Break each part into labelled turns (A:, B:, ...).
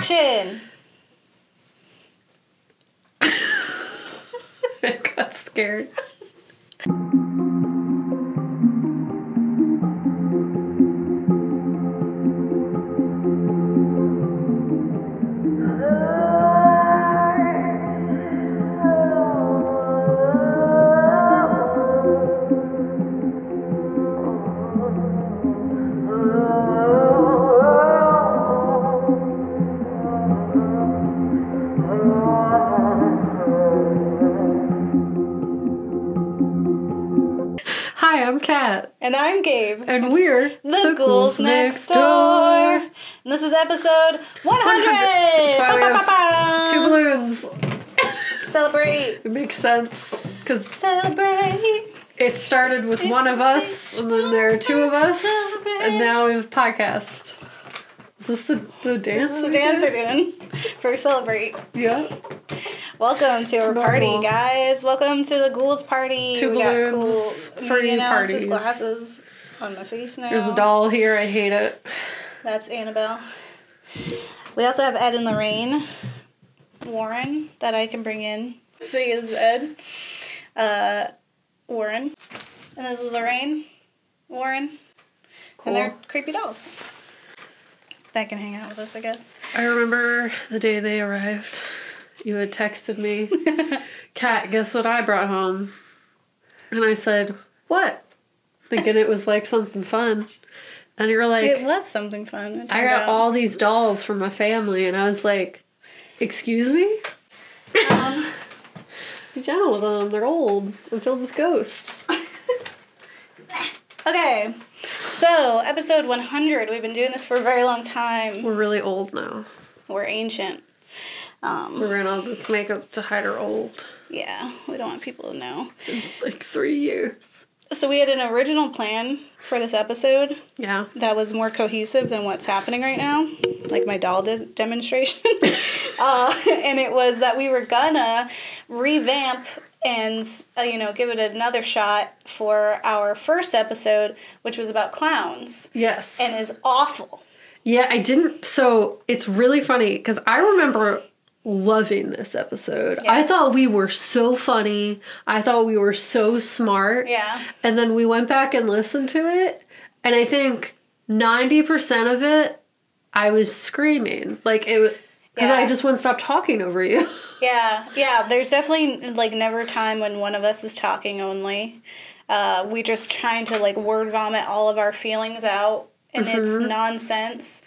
A: Action!
B: I got scared. I'm Kat,
A: And I'm Gabe.
B: and we're
A: The, Ghouls, Next Door. And this is episode 100!
B: 100. That's why we have
A: Ba-ba-ba-ba.
B: Two balloons.
A: Celebrate!
B: It makes sense because
A: Celebrate!
B: it started with one of us, and then there are two of us, and now we have a podcast. Is this the, the dance?
A: This is the dance we're doing for Celebrate.
B: Yeah.
A: Welcome to our party,
B: normal.
A: guys. Welcome to the Ghouls party.
B: Two
A: we got cool
B: balloons
A: Mickey
B: parties.
A: glasses on my face now.
B: There's a doll here. I hate it.
A: That's Annabelle. We also have Ed and Lorraine Warren that I can bring in. See is Ed uh, Warren. And this is Lorraine Warren.
B: Cool.
A: And they're creepy dolls. That can hang out with us, I guess.
B: I remember the day they arrived. You had texted me, Kat, guess what I brought home? And I said, What? Thinking it was like something fun. And you were like,
A: it was something fun.
B: I got
A: out.
B: all these dolls from my family. And I was like, Excuse me?
A: Um,
B: Be gentle with them. They're old and filled with ghosts.
A: Okay. So, episode 100. We've been doing this for a very long time.
B: We're really old now.
A: We're ancient. Um,
B: We're wearing all this makeup to hide our old.
A: yeah, we don't want people to know.
B: Like three years.
A: So we had an original plan for this episode
B: Yeah.
A: that was more cohesive than what's happening right now, like my doll de- demonstration. uh, and it was that we were gonna revamp and uh, you know give it another shot for our first episode, which was about clowns
B: Yes.
A: and is awful.
B: Yeah, I didn't. So it's really funny because I remember loving this episode.
A: Yeah.
B: I thought we were so funny. I thought we were so smart.
A: Yeah.
B: And then we went back and listened to it, and I think 90% of it, I was screaming. Like, it because
A: Yeah.
B: I just wouldn't stop talking over you.
A: Yeah, yeah. There's definitely like never a time when one of us is talking only. Uh, we just trying to like word vomit all of our feelings out, and it's nonsense.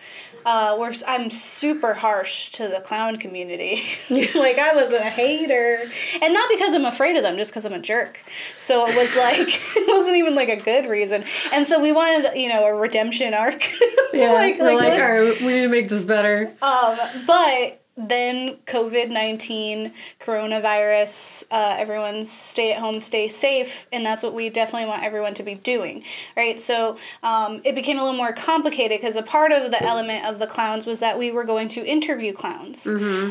A: Uh, I'm super harsh to the clown community. like I was a hater, and not because I'm afraid of them, just because I'm a jerk. So it was like it wasn't even like a good reason. And so we wanted you know a redemption arc.
B: Yeah.
A: like
B: we're
A: like,
B: like, all right, we need to make this better.
A: um, but then COVID 19, coronavirus, uh, everyone's stay at home, stay safe, and that's what we definitely want everyone to be doing, right? So um, it became a little more complicated because a part of the element of the clowns was that we were going to interview clowns.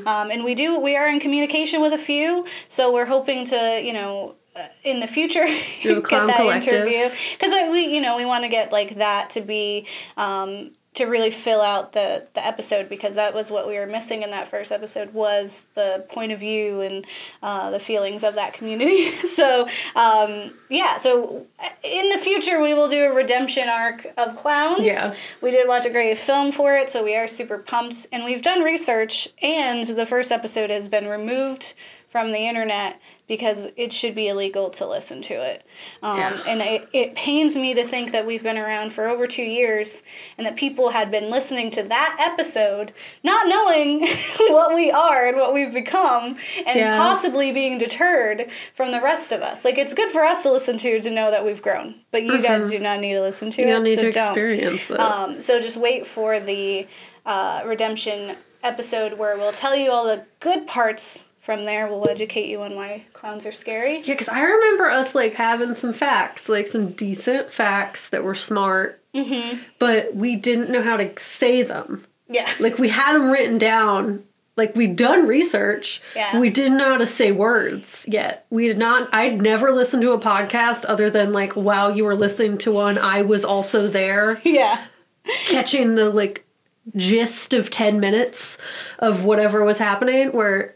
A: Um, and we do, we are in communication with a few, so we're hoping to, you know, uh, in the future get that
B: collective.
A: interview because we you know we want to get like that to be um, to really fill out the the episode because that was what we were missing in that first episode was the point of view and uh, the feelings of that community. So um, yeah so uh, in the future we will do a redemption arc of clowns.
B: Yeah.
A: we did watch a great film for it so we are super pumped. And we've done research and the first episode has been removed from the internet because it should be illegal to listen to it. Um,
B: Yeah.
A: And it, it pains me to think that we've been around for over two years and that people had been listening to that episode, not knowing what we are and what we've become, and
B: Yeah.
A: possibly being deterred from the rest of us. Like, it's good for us to listen to to know that we've grown, but you guys do not need to listen to
B: You
A: it.
B: don't need
A: so
B: to experience it.
A: um, so just wait for the uh, redemption episode where we'll tell you all the good parts from there. We'll educate you on why clowns are scary.
B: Yeah, because I remember us like having some facts, like some decent facts that were smart,
A: Mm-hmm.
B: but we didn't know how to say them.
A: Yeah.
B: Like we had them written down. Like we'd done research.
A: Yeah.
B: We didn't know how to say words yet. We did not. I'd never listened to a podcast other than like while you were listening to one, I was also there
A: Yeah.
B: catching the like gist of 10 minutes of whatever was happening where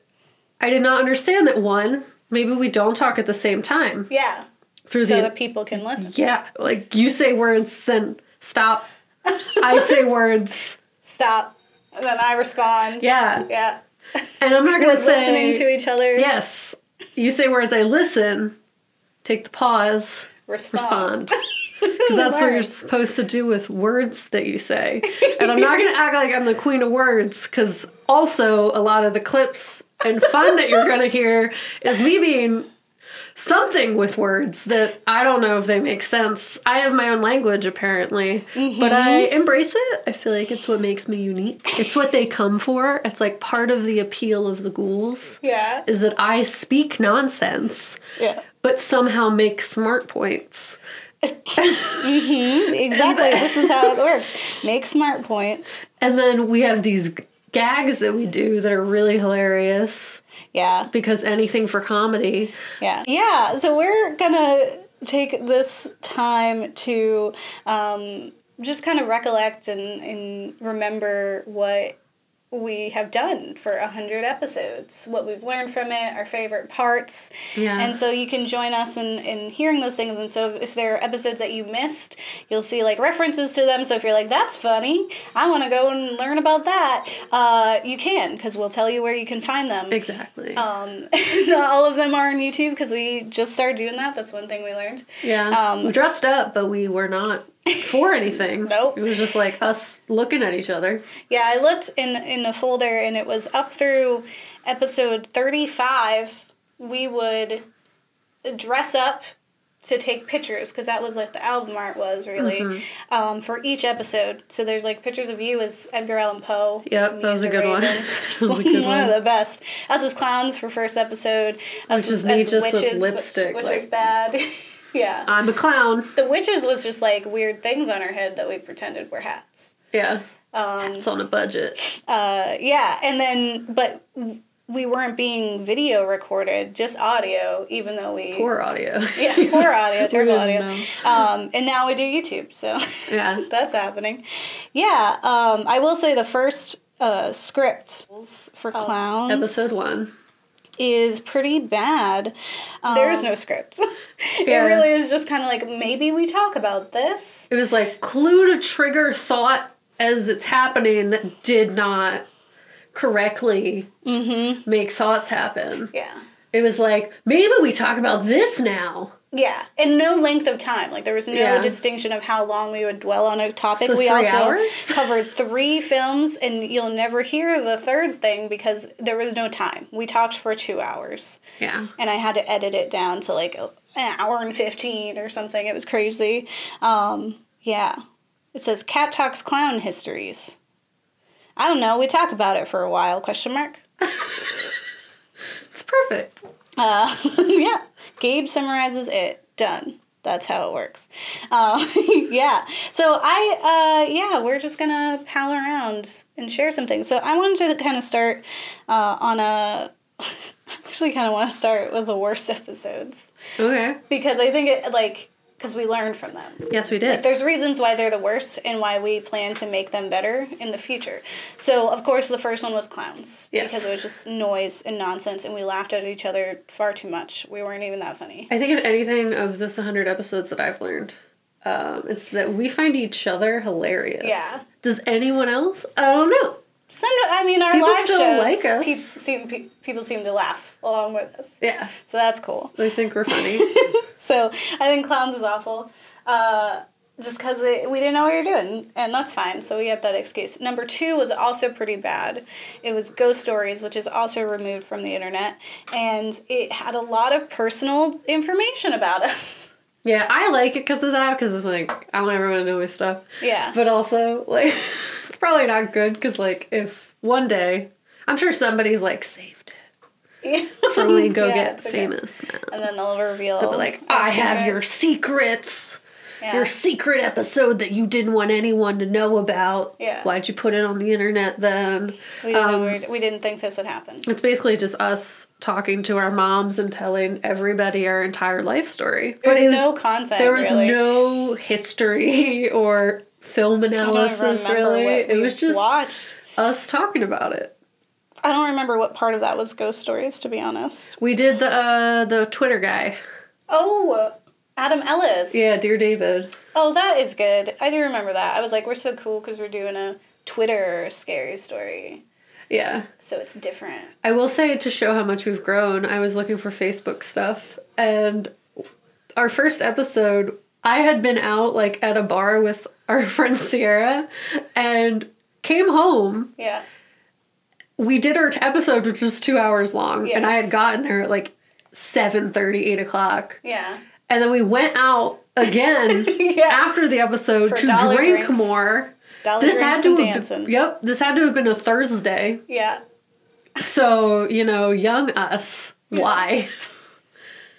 B: I did not understand that one, maybe we don't talk at the same time
A: Yeah.
B: through
A: So
B: the
A: that people can listen.
B: yeah, like you say words, then stop. I say words.
A: Stop. And then I respond.
B: Yeah.
A: Yeah.
B: And I'm not going to say
A: listening to each other.
B: Yes. You say words, I listen, take the pause,
A: Respond.
B: respond. Because that's what you're supposed to do with words that you say. And I'm not going to act like I'm the queen of words, because also a lot of the clips and fun that you're going to hear is me being something with words that I don't know if they make sense. I have my own language apparently, mm-hmm. but I embrace it. I feel like it's what makes me unique. It's what they come for. It's like part of the appeal of the ghouls
A: Yeah.
B: is that I speak nonsense,
A: Yeah.
B: but somehow make smart points. Mm-hmm.
A: Exactly. this is how it works. Make smart points.
B: And then we have these gags that we do that are really hilarious
A: Yeah.
B: because anything for comedy.
A: Yeah. Yeah. So we're gonna take this time to um, just kind of recollect and, and remember what we have done for a hundred episodes, what we've learned from it, our favorite parts.
B: Yeah.
A: And so you can join us in, in hearing those things. And so if there are episodes that you missed, you'll see like references to them. So if you're like, that's funny, I want to go and learn about that, uh, you can, because we'll tell you where you can find them.
B: Exactly.
A: Um, all of them are on YouTube because we just started doing that. That's one thing we learned.
B: yeah.
A: um,
B: we dressed up, but we were not for anything.
A: Nope.
B: It was just like us looking at each other.
A: Yeah, I looked in in the folder and it was up through episode thirty five. We would dress up to take pictures because that was like the album art was really
B: Mm-hmm.
A: um, for each episode. So there's like pictures of you as Edgar Allan Poe.
B: Yep, that was a good one. That was a good
A: one of the best. Us as clowns for first episode. Us
B: Which is me just with
A: witches, which-
B: lipstick,
A: which,
B: like-
A: is bad. yeah.
B: I'm a clown.
A: The witches was just like weird things on her head that we pretended were hats.
B: Yeah.
A: Um,
B: It's on a budget.
A: uh, yeah, and then but we weren't being video recorded, just audio, even though we
B: Poor audio.
A: yeah poor audio, terrible audio. Um, and now we do YouTube, so
B: Yeah.
A: that's happening. Yeah, um, I will say the first uh, script for clowns
B: Episode one.
A: Is pretty bad. there is no script. it really is just kind of like maybe we talk about this.
B: It was like clue to trigger thought as it's happening that did not correctly
A: Mm-hmm.
B: make thoughts happen.
A: Yeah.
B: It was like, maybe we talk about this now.
A: Yeah, and no length of time. Like there was no
B: Yeah.
A: distinction of how long we would dwell on a topic.
B: So
A: we also
B: hours?
A: covered three films, and you'll never hear the third thing because there was no time. We talked for two hours,
B: Yeah.
A: and I had to edit it down to like an hour and fifteen or something. It was crazy. Um, yeah, it says Kat Talks Clown Histories. I don't know. We talk about it for a while. Question mark.
B: It's perfect.
A: Uh, yeah. Gabe summarizes it. Done. That's how it works. Uh, yeah. So I, uh, yeah, we're just gonna pal around and share some things. So I wanted to kind of start uh, on a. Actually, kind of want to start with the worst episodes
B: Okay.
A: because I think it like because we learned from them.
B: Yes, we
A: Like,
B: did.
A: there's reasons why they're the worst and why we plan to make them better in the future. So, of course, the first one was clowns.
B: Yes.
A: Because it was just noise and nonsense, and we laughed at each other far too much. We weren't even that funny.
B: I think if anything of this 100 episodes that I've learned, um, it's that we find each other hilarious.
A: Yeah.
B: Does anyone else? I don't know.
A: Some, I mean, our
B: People
A: live
B: still
A: shows,
B: like us.
A: peop- seem, pe- people seem to laugh along with us.
B: Yeah.
A: So that's cool.
B: They think we're funny.
A: So I think clowns is awful. Uh, just because we didn't know what you're doing, and that's fine. So we had that excuse. Number two was also pretty bad. It was Ghost Stories, which is also removed from the internet, and it had a lot of personal information about us.
B: yeah, I like it because of that, because it's like, I don't want everyone to know my stuff.
A: yeah.
B: But also, like, it's probably not good because, like, if one day, I'm sure somebody's like saved it for when we go
A: Yeah,
B: get
A: it's okay.
B: famous.
A: And then they'll reveal.
B: They'll be like, I have your
A: secrets."
B: secrets.
A: Yeah.
B: Your secret episode that you didn't want anyone to know about.
A: Yeah.
B: Why'd you put it on the internet then?
A: we, didn't
B: um,
A: we, we didn't think this would happen.
B: It's basically just us talking to our moms and telling everybody our entire life story.
A: There's
B: it was-
A: no content.
B: there was
A: really.
B: no history or film
A: I don't even
B: analysis, really. It was just
A: watched.
B: us talking about it.
A: I don't remember what part of that was ghost stories, to be honest.
B: We did the uh, the Twitter guy.
A: Oh, Adam Ellis.
B: Yeah, dear David.
A: Oh, that is good. I do remember that. I was like, we're so cool because we're doing a Twitter scary story,
B: Yeah.
A: so it's different.
B: I will say to show how much we've grown, I was looking for Facebook stuff and our first episode, I had been out like at a bar with our friend Sierra and came home.
A: Yeah.
B: We did our episode, which was two hours long, and I had gotten there at like 7 30, 8 o'clock.
A: Yeah.
B: And then we went out again
A: Yeah.
B: after the episode
A: For
B: to drink
A: drinks.
B: more.
A: Dollar
B: This had to have
A: dancing.
B: been, yep, this had to have been a Thursday.
A: Yeah.
B: So, you know, young us, why?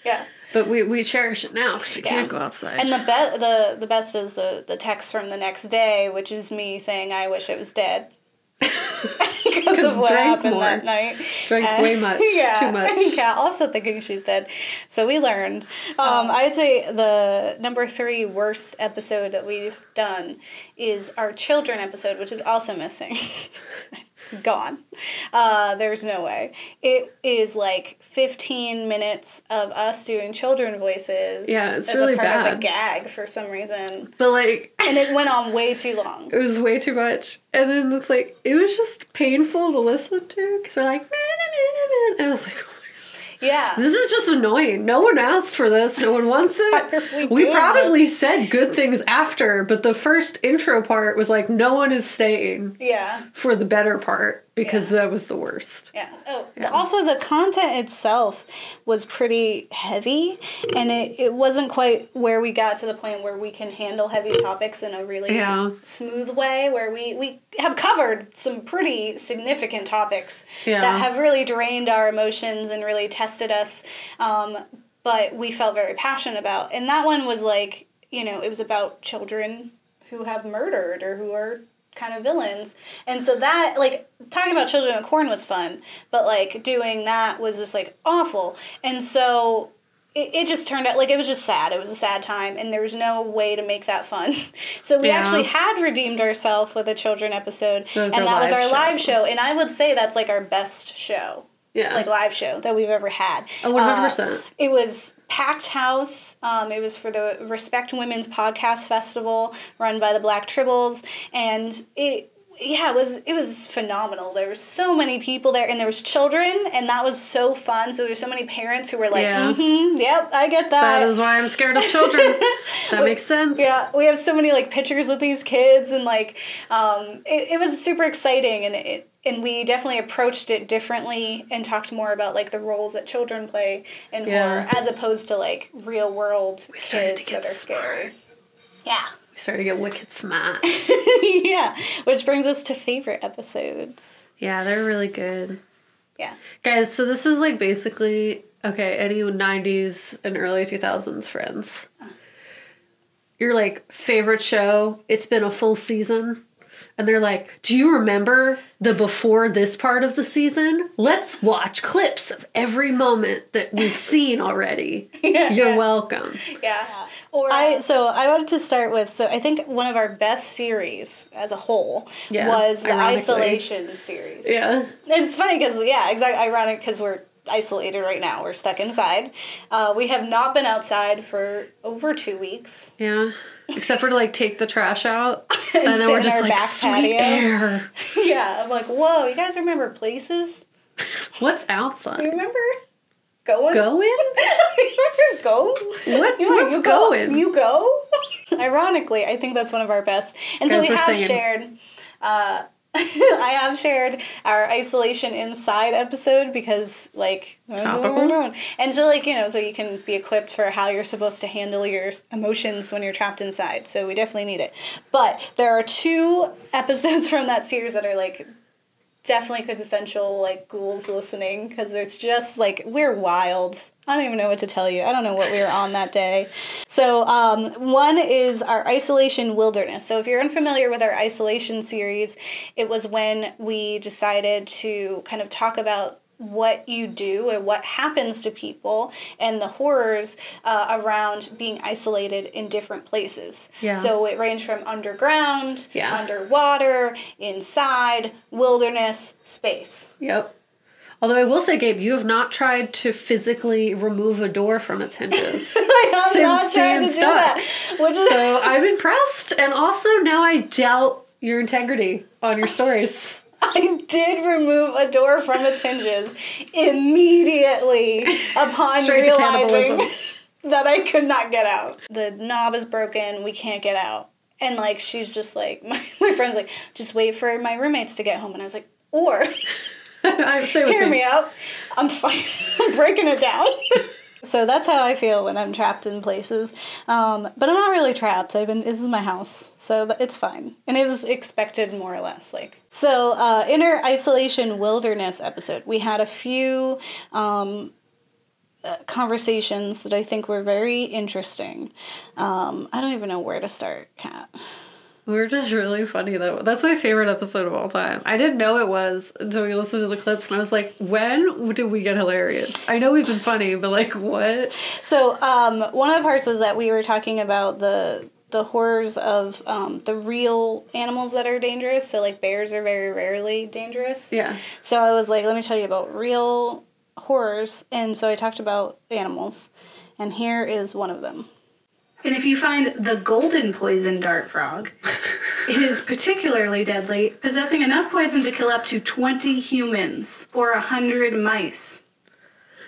A: Yeah.
B: But we, we cherish it now because we
A: Yeah.
B: can't go outside.
A: And the be- the the best is the the text from the next day, which is me saying I wish it was dead. because of what happened
B: more.
A: that night.
B: Drank
A: Uh,
B: way much,
A: Yeah,
B: too much.
A: Yeah, also thinking she's dead. So we learned. Um, I'd say the number three worst episode that we've done is our children episode, which is also missing. It's gone. Uh, there's no way. It is like 15 minutes of us doing children voices.
B: Yeah, it's
A: as
B: really
A: a part of a gag for some reason,
B: but like,
A: and it went on way too long.
B: it was way too much. And then it's like, it was just painful to listen to because we're like, man, man, man. And I was like,
A: Yeah.
B: This is just annoying. No one asked for this. No one wants it.
A: we
B: we probably said good things after, but the first intro part was like, no one is staying
A: Yeah.
B: for the better part because that was the worst.
A: Yeah. Oh,
B: Yeah.
A: also the content itself was pretty heavy, and it, it wasn't quite where we got to the point where we can handle heavy topics in a really
B: Yeah.
A: smooth way. Where we we have covered some pretty significant topics
B: Yeah.
A: that have really drained our emotions and really tested us. Um, but we felt very passionate about, and that one was like you know it was about children who have murdered or who are kind of villains. And so that like talking about children of corn was fun, but like doing that was just like awful. And so it, it just turned out like it was just sad. It was a sad time and there was no way to make that fun. So we
B: Yeah.
A: actually had redeemed ourselves with a children episode and that was our
B: show.
A: live show. And I would say that's like our best show.
B: Yeah.
A: Like live show that we've ever had.
B: Oh, 100%.
A: Uh, it was packed house. Um, it was for the Respect Women's Podcast Festival run by the Black Tribbles, and it yeah it was it was phenomenal. There were so many people there, and there was children, and that was so fun. So there's so many parents who were like,
B: Yeah.
A: mm-hmm, "Yep, I get that."
B: that is why I'm scared of children. that makes sense.
A: Yeah, we have so many like pictures with these kids, and like um, it, it was super exciting, and it and we definitely approached it differently and talked more about like the roles that children play in
B: Yeah.
A: horror as opposed to like real world
B: started to
A: kids
B: get
A: that are scary. Yeah,
B: We started to get wicked smart.
A: yeah. Which brings us to favorite episodes.
B: yeah, they're really good.
A: Yeah.
B: Guys, so this is like basically okay, any 90s and early 2000s friends. Uh. Your like favorite show, it's been a full season. And they're like, Do you remember the before this part of the season? Let's watch clips of every moment that we've seen already.
A: Yeah,
B: You're
A: yeah.
B: welcome.
A: Yeah. Or I so I wanted to start with so I think one of our best series as a whole
B: Yeah,
A: was the
B: ironically.
A: isolation series.
B: Yeah.
A: And it's funny because yeah, exactly ironic because we're isolated right now. We're stuck inside. Uh, we have not been outside for over two weeks.
B: Yeah. Except for to like take the trash out.
A: And
B: And, then we're just like sweet
A: patio."
B: air.
A: yeah, I'm like, whoa, you guys remember places?
B: What's outside?
A: You remember going?
B: Going?
A: you remember go?
B: What-
A: You,
B: what's
A: you go?
B: going?
A: You go? Ironically, I think that's one of our best. And so we have
B: singing.
A: shared. Uh, I have shared our isolation inside episode because, like,
B: Topical.
A: And so, like, you know, so you can be equipped for how you're supposed to handle your emotions when you're trapped inside. So we definitely need it. But there are two episodes from that series that are like definitely quintessential like ghouls listening because it's just like we're wild. I don't even know what to tell you. I don't know what we were on that day. So um, one is our isolation wilderness. So if you're unfamiliar with our isolation series, it was when we decided to kind of talk about what you do and what happens to people and the horrors uh, around being isolated in different places.
B: Yeah.
A: So it ranged from underground,
B: Yeah.
A: underwater, inside, wilderness, space.
B: Yep. Although I will say, Gabe, you have not tried to physically remove a door from its hinges.
A: I have
B: Since
A: not tried to do
B: stuck.
A: that. Which is
B: so I'm impressed, and also now I doubt your integrity on your stories.
A: I did remove a door from its hinges immediately upon realizing that I could not get out. The knob is broken. We can't get out. And like she's just like my, my friend's like just wait for my roommates to get home and I was like or
B: I'm with
A: hear
B: me.
A: out. I'm fine. I'm breaking it down. so that's how I feel when I'm trapped in places. Um, but I'm not really trapped. I've been. This is my house, so it's fine, and it was expected more or less. Like so, uh, in our isolation wilderness episode, we had a few. Um, uh, conversations that I think were very interesting. Um, I don't even know where to start, Kat.
B: We're just really funny though. That's my favorite episode of all time. I didn't know it was until we listened to the clips, and I was like, "When did we get hilarious?" I know we've been funny, but like, what?
A: So um, one of the parts was that we were talking about the the horrors of um, the real animals that are dangerous. So like bears are very rarely dangerous.
B: Yeah.
A: So I was like, let me tell you about real horrors, and so I talked about animals, and here is one of them. And if you find the golden poison dart frog, it is particularly deadly, possessing enough poison to kill up to 20 humans or 100 mice.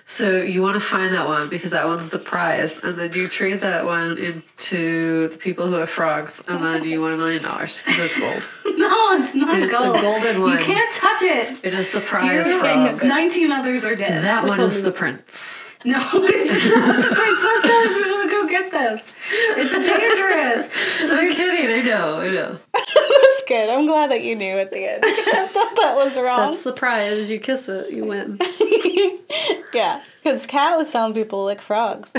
B: So you want to find that one because that one's the prize, and then you trade that one into the people who have frogs, and then you win a million dollars because it's gold.
A: No, it's not
B: It's the golden one.
A: You can't touch it.
B: It is the prize
A: You
B: frog.
A: 19 others are dead.
B: That
A: Which
B: one is the prince.
A: No, it's not the prince. I'm telling people get this. It's dangerous.
B: So I'm kidding. I know. I know.
A: That's good. I'm glad that you knew at the end. I thought that was wrong.
B: That's the prize. You kiss it, you win.
A: yeah, because Kat was telling people like frogs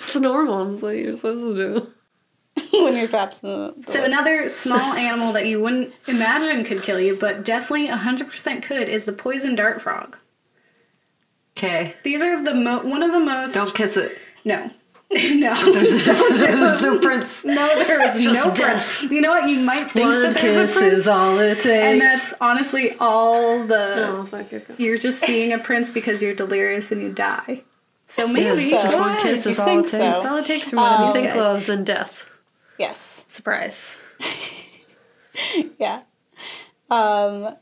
B: It's normal. It's what you're supposed to do.
A: when you're trapped in the. So another small animal that you wouldn't imagine could kill you, but definitely 100% could, is the poison dart frog.
B: Okay.
A: These are the mo- one of the most.
B: Don't kiss it.
A: No. no.
B: There's,
A: Don't
B: there's no prince.
A: No, there is no
B: death.
A: prince. You know what? You might think
B: One
A: that there's
B: kiss
A: a prince,
B: is all it takes.
A: and that's honestly all the.
B: Oh, fuck it.
A: You're just seeing a prince because you're delirious and you die. So maybe
B: Yes, just
A: Go
B: one
A: ahead,
B: kiss
A: you
B: is all
A: think
B: it
A: so.
B: takes.
A: That's all it takes for
B: When
A: one
B: you
A: of
B: think
A: these guys.
B: love, then death.
A: Yes.
B: Surprise.
A: Yeah. Um.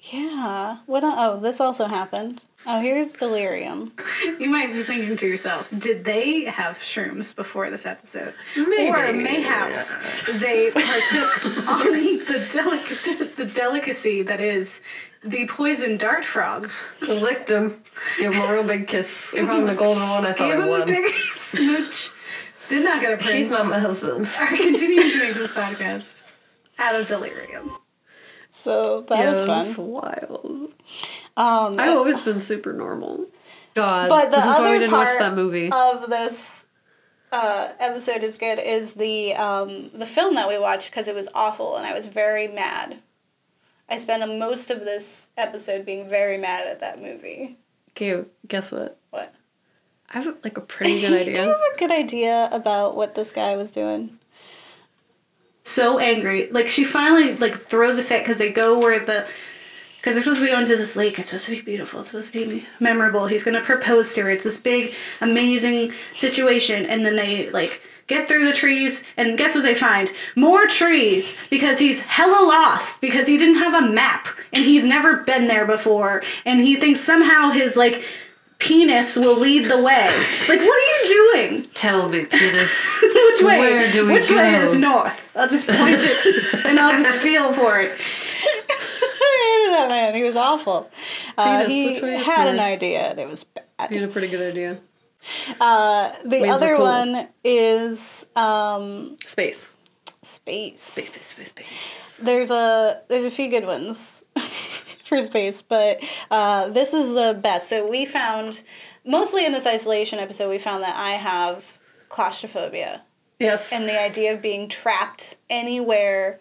A: Yeah. What? Oh, this also happened. Oh, here's delirium. You might be thinking to yourself, did they have shrooms before this episode?
B: Maybe.
A: Or mayhaps they partook on the, delic- the delicacy that is the poison dart frog.
B: Licked him. Give him a real big kiss. If I'm the golden one, I thought
A: Gave
B: I
A: him a big smooch. Did not get a prince.
B: He's not my husband.
A: are continuing to make this podcast out of delirium. So that
B: yeah,
A: was
B: that's
A: fun.
B: wild.
A: Um,
B: I've always been super normal. God,
A: But the
B: this is why we
A: other
B: didn't watch
A: part
B: that movie.
A: of this uh, episode is good is the um, the film that we watched because it was awful and I was very mad. I spent most of this episode being very mad at that movie.
B: Okay, guess what?
A: What?
B: I have like a pretty good
A: Do you
B: idea.
A: have a good idea about what this guy was doing? So angry. Like she finally like throws a fit because they go where the because they're supposed to be going to this lake. It's supposed to be beautiful. It's supposed to be memorable. He's gonna propose to her. It's this big, amazing situation, and then they like get through the trees, and guess what they find? More trees because he's hella lost because he didn't have a map and he's never been there before, and he thinks somehow his like penis will lead the way. Like, what are you doing?
B: Tell me, penis.
A: Which way?
B: Where do we
A: Which way is north? I'll just point it and I'll just feel for it. That man. He was awful. Uh, he
B: which way is
A: had an idea and it was bad.
B: He had a pretty good idea.
A: Uh, the
B: Wings
A: other
B: cool.
A: one is um,
B: Space.
A: space.
B: Space, space, space, space.
A: There's a there's a few good ones for space, but uh, this is the best. So we found mostly in this isolation episode, we found that I have claustrophobia.
B: Yes.
A: and the idea of being trapped anywhere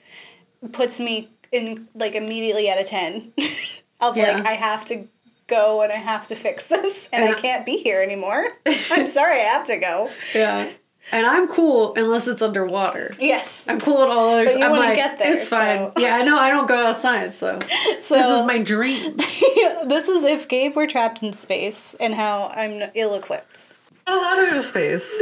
A: puts me in like immediately at a 10 of
B: Yeah.
A: like i have to go and I have to fix this and,
B: And
A: I can't be here anymore. I'm sorry, I have to go.
B: Yeah. And I'm cool unless it's underwater.
A: Yes.
B: I'm cool at all others.
A: But you
B: I'm
A: wanna
B: like,
A: get there,
B: It's fine.
A: so-
B: Yeah, I know I don't go outside, so
A: So
B: this is my dream.
A: this is if Gabe were trapped in space and how I'm ill equipped.
C: Not allowed to go space.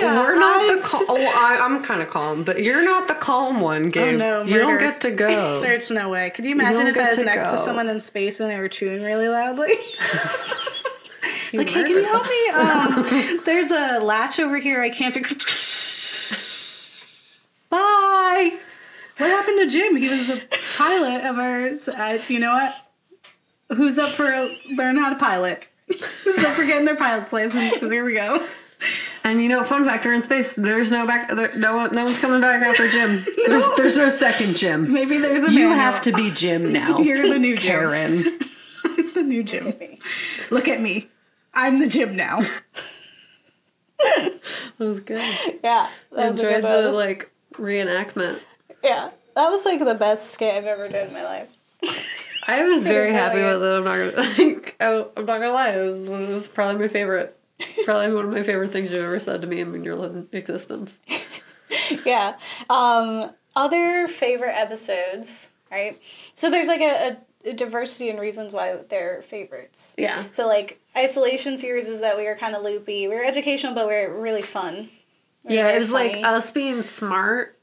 A: Yeah,
C: We're not the calm. Oh, I, I'm kind of calm, but you're not the calm one, Gabe.
A: no,
C: you don't get to go.
A: There's no way. Could you imagine if I was
C: to
A: next to someone in space and they were chewing really loudly?
B: You
A: like, hey, can you help me? Um, there's a latch over here. I can't figure. Bye. What happened to Jim? He was a pilot of ours. Uh, you know what? Who's up for learn how to pilot? Who's up for getting their pilot's license? Because here we go.
C: And you know, fun factor in space, there's no back. There, no one, no one's coming back after Jim. There's, there's no second Jim.
A: Maybe there's a
C: You
A: manual.
C: have to be Jim now.
A: You're the new Jim.
C: Karen.
A: the new Jim. Look at me. I'm the Jim now.
B: That was good.
A: Yeah,
B: I
A: that was
B: enjoyed
A: good
B: the
A: one.
B: like reenactment.
A: Yeah, that was like the best skit I've ever done in my life.
B: I was very happy with it. I'm not gonna like, oh, I'm not gonna lie. It was, it was probably my favorite. Probably one of my favorite things you've ever said to me in your existence.
A: yeah. Um, other favorite episodes, right? So there's like a, a, diversity in reasons why they're favorites.
B: Yeah.
A: So like isolation series is that we were kind of loopy. We were educational, but we are really fun. We
B: Yeah, it was like us being smart,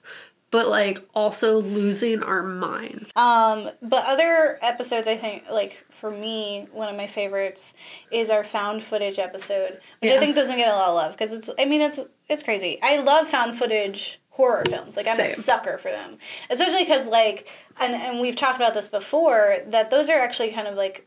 B: but like also losing our minds.
A: Um, but other episodes, I think, like for me, one of my favorites is our found footage episode, which I think doesn't get a lot of love because it's. I mean, it's it's crazy. I love found footage horror films. Like I'm a sucker for them, especially because like, and and we've talked about this before that those are actually kind of like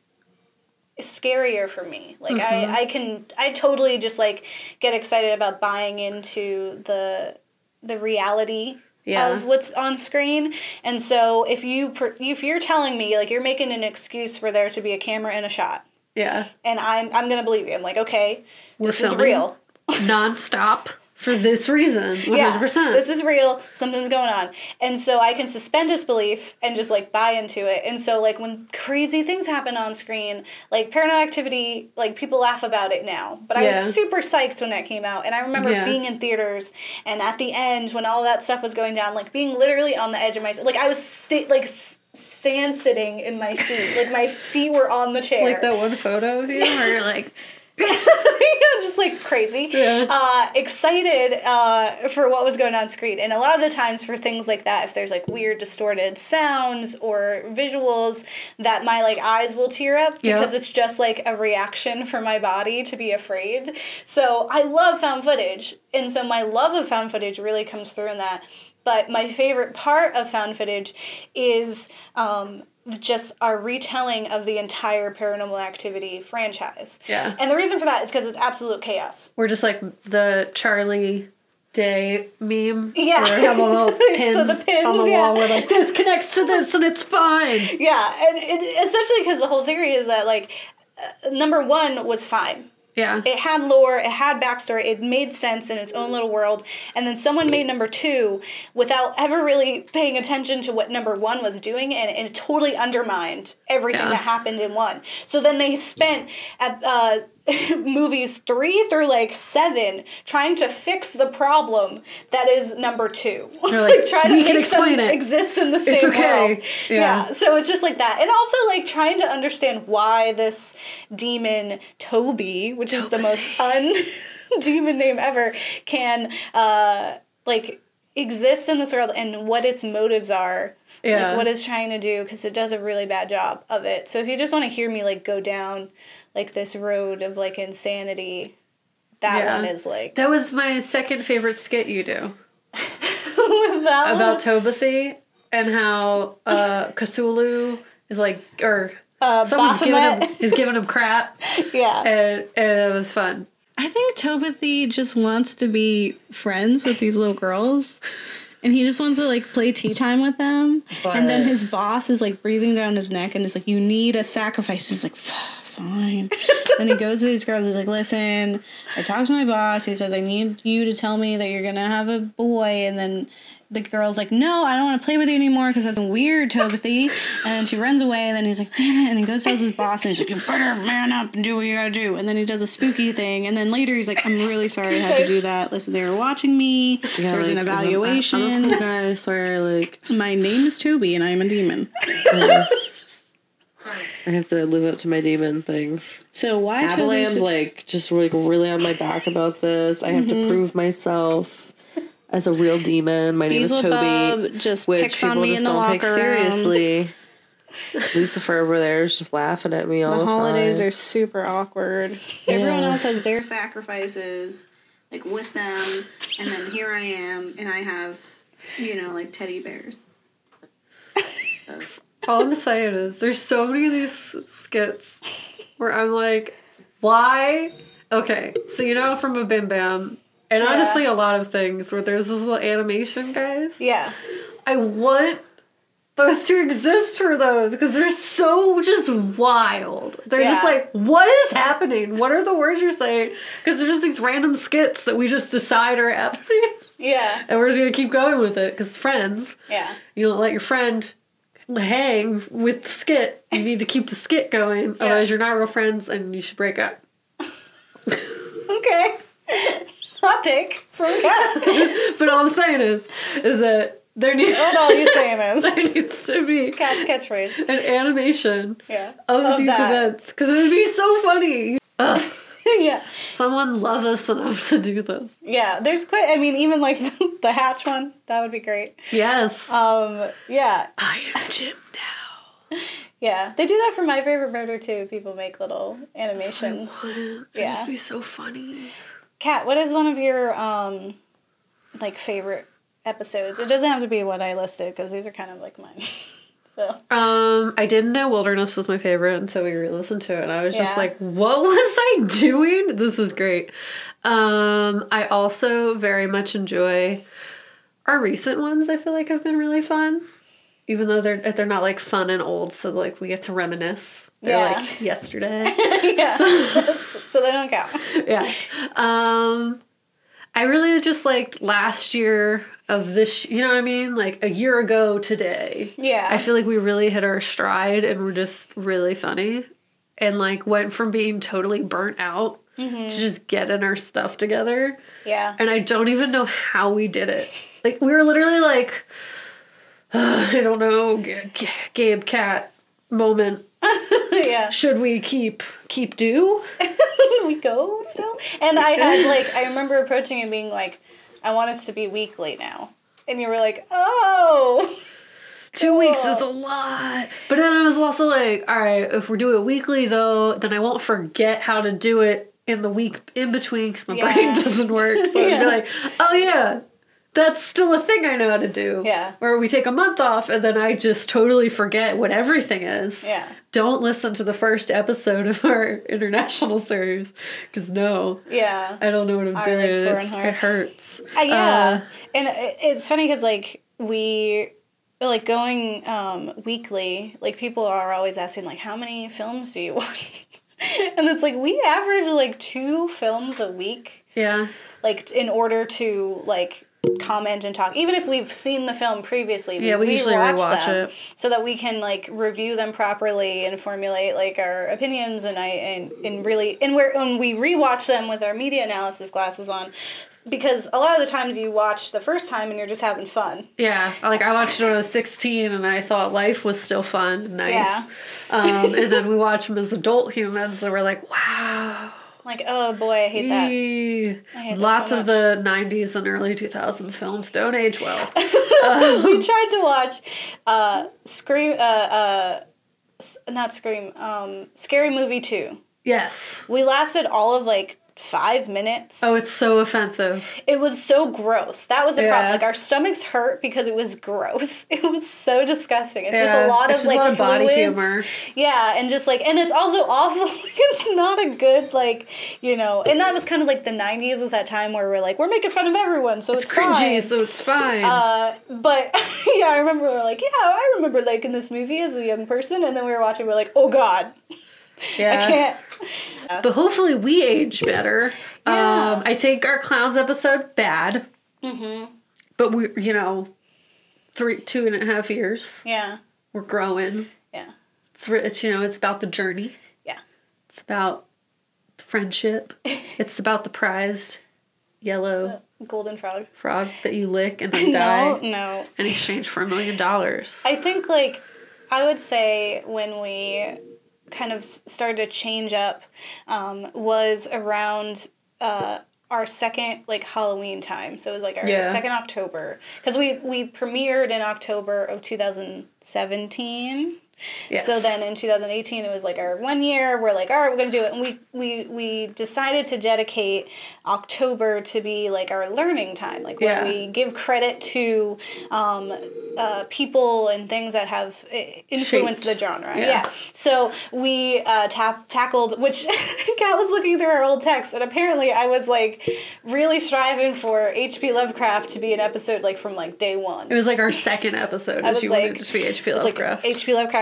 A: scarier for me. Like
B: Mm-hmm.
A: I I can I totally just like get excited about buying into the the reality
B: Yeah.
A: of what's on screen. And so if you per- if you're telling me like you're making an excuse for there to be a camera and a shot,
B: Yeah.
A: and I'm I'm gonna believe you. I'm like, okay,
B: We're
A: this is real.
B: nonstop for this reason. 100%.
A: Yeah, this is real. Something's going on, and so I can suspend disbelief and just like buy into it. And so like when crazy things happen on screen, like Paranormal Activity, like people laugh about it now, but I
B: Yeah.
A: was super psyched when that came out, and I remember
B: Yeah.
A: being in theaters and at the end when all that stuff was going down, like being literally on the edge of my like I was sta- like. Stand sitting in my seat, like my feet were on the chair.
B: like that one photo of you where you're like,
A: just like crazy.
B: Yeah.
A: Uh, excited uh, for what was going on screen. And a lot of the times for things like that, if there's like weird distorted sounds or visuals, that my like eyes will tear up
B: Yeah.
A: because it's just like a reaction for my body to be afraid. So I love found footage. And so my love of found footage really comes through in that. But my favorite part of found footage is um, just our retelling of the entire paranormal activity franchise.
B: yeah.
A: And the reason for that is because it's absolute chaos.
B: We're just like the Charlie Day meme.
A: Yeah.
B: Where we have all the
A: So
B: pins,
A: the pins,
B: on the
A: yeah.
B: wall. We're like, this connects to this and it's fine.
A: Yeah, and it, essentially because the whole theory is that like uh, number one was fine.
B: Yeah.
A: It had lore, it had backstory, it made sense in its own little world, and then someone made number two without ever really paying attention to what number one was doing, and, and it totally undermined everything
B: Yeah.
A: that happened in one. So then they spent at uh, movies three through like seven trying to fix the problem that is number two.
B: They're like,
A: trying
B: "We
A: to
B: can
A: make them
B: it.
A: exist in the same
B: okay.
A: world.
B: Yeah.
A: yeah, so it's just like that. And also like trying to understand why this demon Toby, which is the most un demon name ever, can uh like exist in this world and what its motives are.
B: Yeah.
A: Like what it's trying to do because it does a really bad job of it. So if you just want to hear me like go down like this road of like insanity, that
B: Yeah.
A: one is like
B: That was my second favorite skit you do
A: that
B: about Tobathy and how uh, Cthulhu is like, or
A: uh,
B: someone's giving him,
A: Baphomet.
B: is giving him crap,
A: yeah.
B: and, and it was fun.
D: I think Tobathy just wants to be friends with these little girls. And he just wants to like play tea time with them. and then his boss is like breathing down his neck and is like, You need a sacrifice. He's like, Fine. then he goes to these girls. He's like, Listen, I talked to my boss. He says, I need you to tell me that you're going to have a boy. And then the girl's like, no, I don't want to play with you anymore because that's weird, Tobathy. And then she runs away, and then he's like, damn it. And he goes tells his boss, and he's like, you better man up and do what you gotta do. And then he does a spooky thing. And then later he's like, I'm really sorry I had to do that. Listen, they were watching me.
E: Yeah,
D: There's an
E: like, I'm
D: evaluation.
E: I'm a cool guy. I swear, like
D: My name is Toby, and I am a demon.
E: I have to live up to my demon things.
D: So why?
E: Abilam's
D: to-
E: like just like really on my back about this. I have
D: Mm-hmm.
E: to prove myself as a real demon. My name is Toby,
D: just
E: which
D: picks on
E: people
D: me
E: just don't take seriously. Lucifer over there is just laughing at me all
D: The time.
E: the,
D: holidays
E: time.
D: are super awkward. Everyone else has their sacrifices, like with them, and then here I am, and I have, you know, like teddy bears.
B: All I'm saying is there's so many of these skits where I'm like, why? Okay, so you know from a Bim Bam, and
A: Yeah.
B: honestly a lot of things where there's those little animation guys.
A: Yeah.
B: I want those to exist for those because they're so just wild. They're just like, what is happening? What are the words you're saying? Because it's just these random skits that we just decide are happening,
A: Yeah.
B: and we're just gonna keep going with it because friends.
A: Yeah.
B: You don't let your friend hang with the skit. You need to keep the skit going, otherwise you're not real friends and you should break up.
A: Okay. Hot take from Kat.
B: But all I'm saying is, is that there needs
A: What all you saying is
B: there needs to be
A: Kat's catchphrase.
B: an animation
A: Yeah.
B: of,
A: Of
B: these
A: that.
B: events because it would be so funny. Ugh,
A: yeah.
B: someone love us enough to do this.
A: Yeah. There's quite. I mean, even like the hatch one. That would be great.
B: Yes,
A: Um. Yeah.
B: I am Jim now.
A: Yeah. They do that for my favorite murder too. People make little animations.
B: It'd
A: Yeah.
B: just be so funny.
A: Kat, what is one of your um, like favorite episodes? It doesn't have to be what I listed because these are kind of like mine. So
B: Um, I didn't know Wilderness was my favorite until we re-listened to it, and I was just like, "What was I doing? This is great." Um, I also very much enjoy our recent ones. I feel like have been really fun, even though they're they're not like fun and old. So like we get to reminisce. They're
A: Yeah.
B: like yesterday.
A: yeah.
B: So-
A: so they don't count.
B: yeah. Um, I really just liked last year of this. You know what I mean? Like a year ago today.
A: Yeah.
B: I feel like we really hit our stride and we're just really funny and like went from being totally burnt out mm-hmm. to just getting our stuff together.
A: yeah.
B: And I don't even know how we did it. Like we were literally like, I don't know, G- Gabe Kat moment.
A: yeah.
B: Should we keep keep do?
A: we go still. And I had like I remember approaching and being like, I want us to be weekly now. And you were like, oh.
B: Two weeks is a lot. But then I was also like, all right, if we're doing it weekly though, then I won't forget how to do it in the week in between because my
A: Yeah.
B: brain doesn't work. So I'd be like, oh yeah, that's still a thing I know how to do.
A: Yeah.
B: Where we take a month off and then I just totally forget what everything is.
A: Yeah.
B: Don't listen to the first episode of our international series because no,
A: Yeah.
B: I don't know what I'm doing.
A: like
B: and
A: Floor
B: it's-
A: and Heart.
B: it hurts.
A: Uh, yeah.
B: Uh,
A: and it's funny because like we like going um weekly like people are always asking like how many films do you watch and it's like we average like two films a week
B: yeah.
A: like in order to like comment and talk even if we've seen the film previously
B: Yeah, we usually
A: rewatch
B: rewatch
A: them
B: it.
A: so that we can like review them properly and formulate like our opinions and i and, and really and we're when we rewatch them with our media analysis glasses on because a lot of the times you watch the first time and you're just having fun
B: Yeah, like I watched it when I was 16 and I thought life was still fun and nice.
A: Yeah.
B: Um, and then we watch them as adult humans and we're like, wow.
A: Like oh boy i hate that
B: Eee.
A: I hate that
B: Lots
A: so
B: of the 90s and early 2000s films don't age well.
A: we tried to watch uh scream uh uh not scream um scary movie 2
B: yes.
A: we lasted all of like five minutes
B: Oh, it's so offensive.
A: It was so gross. That was a
B: Yeah.
A: problem. Like our stomachs hurt because it was gross. It was so disgusting. It's just a lot
B: it's
A: of like
B: lot of body humor.
A: Yeah, and just like and it's also awful. It's not a good like you know. And that was kind of like the '90s was that time where we're like we're making fun of everyone, so it's,
B: It's cringy,
A: fine.
B: so it's fine.
A: Uh, but yeah, I remember we were like, yeah, I remember liking this movie as a young person, and then we were watching, we are like, oh god,
B: yeah.
A: I can't.
B: But hopefully we age better.
A: Yeah.
B: Um, I think our clowns episode bad. Mm-hmm. But we, you know, three, two and a half years.
A: Yeah.
B: We're growing.
A: Yeah.
B: It's it's you know it's about the journey.
A: Yeah.
B: It's about friendship. it's about the prized yellow
A: Golden frog.
B: frog that you lick and then die
A: No, no.
B: in exchange for a million dollars.
A: I think like I would say when we kind of started to change up um, was around uh, our second like Halloween time. So it was like our
B: Yeah.
A: second October because we we premiered in October of 2017.
B: Yes.
A: So then in 2018 it was like our one year. We're like, all right, we're gonna do it, and we we we decided to dedicate October to be like our learning time, like where we give credit to um, uh, people and things that have uh, influenced
B: Shaped.
A: the genre.
B: Yeah.
A: Yeah. So we uh, tap- tackled, which Kat was looking through our old text, and apparently I was like really striving for H.P. Lovecraft to be an episode like from like day one.
B: It was like our second episode.
A: I
B: As
A: was
B: you
A: like-
B: wanted it to be H.P.
A: It's like
B: Lovecraft.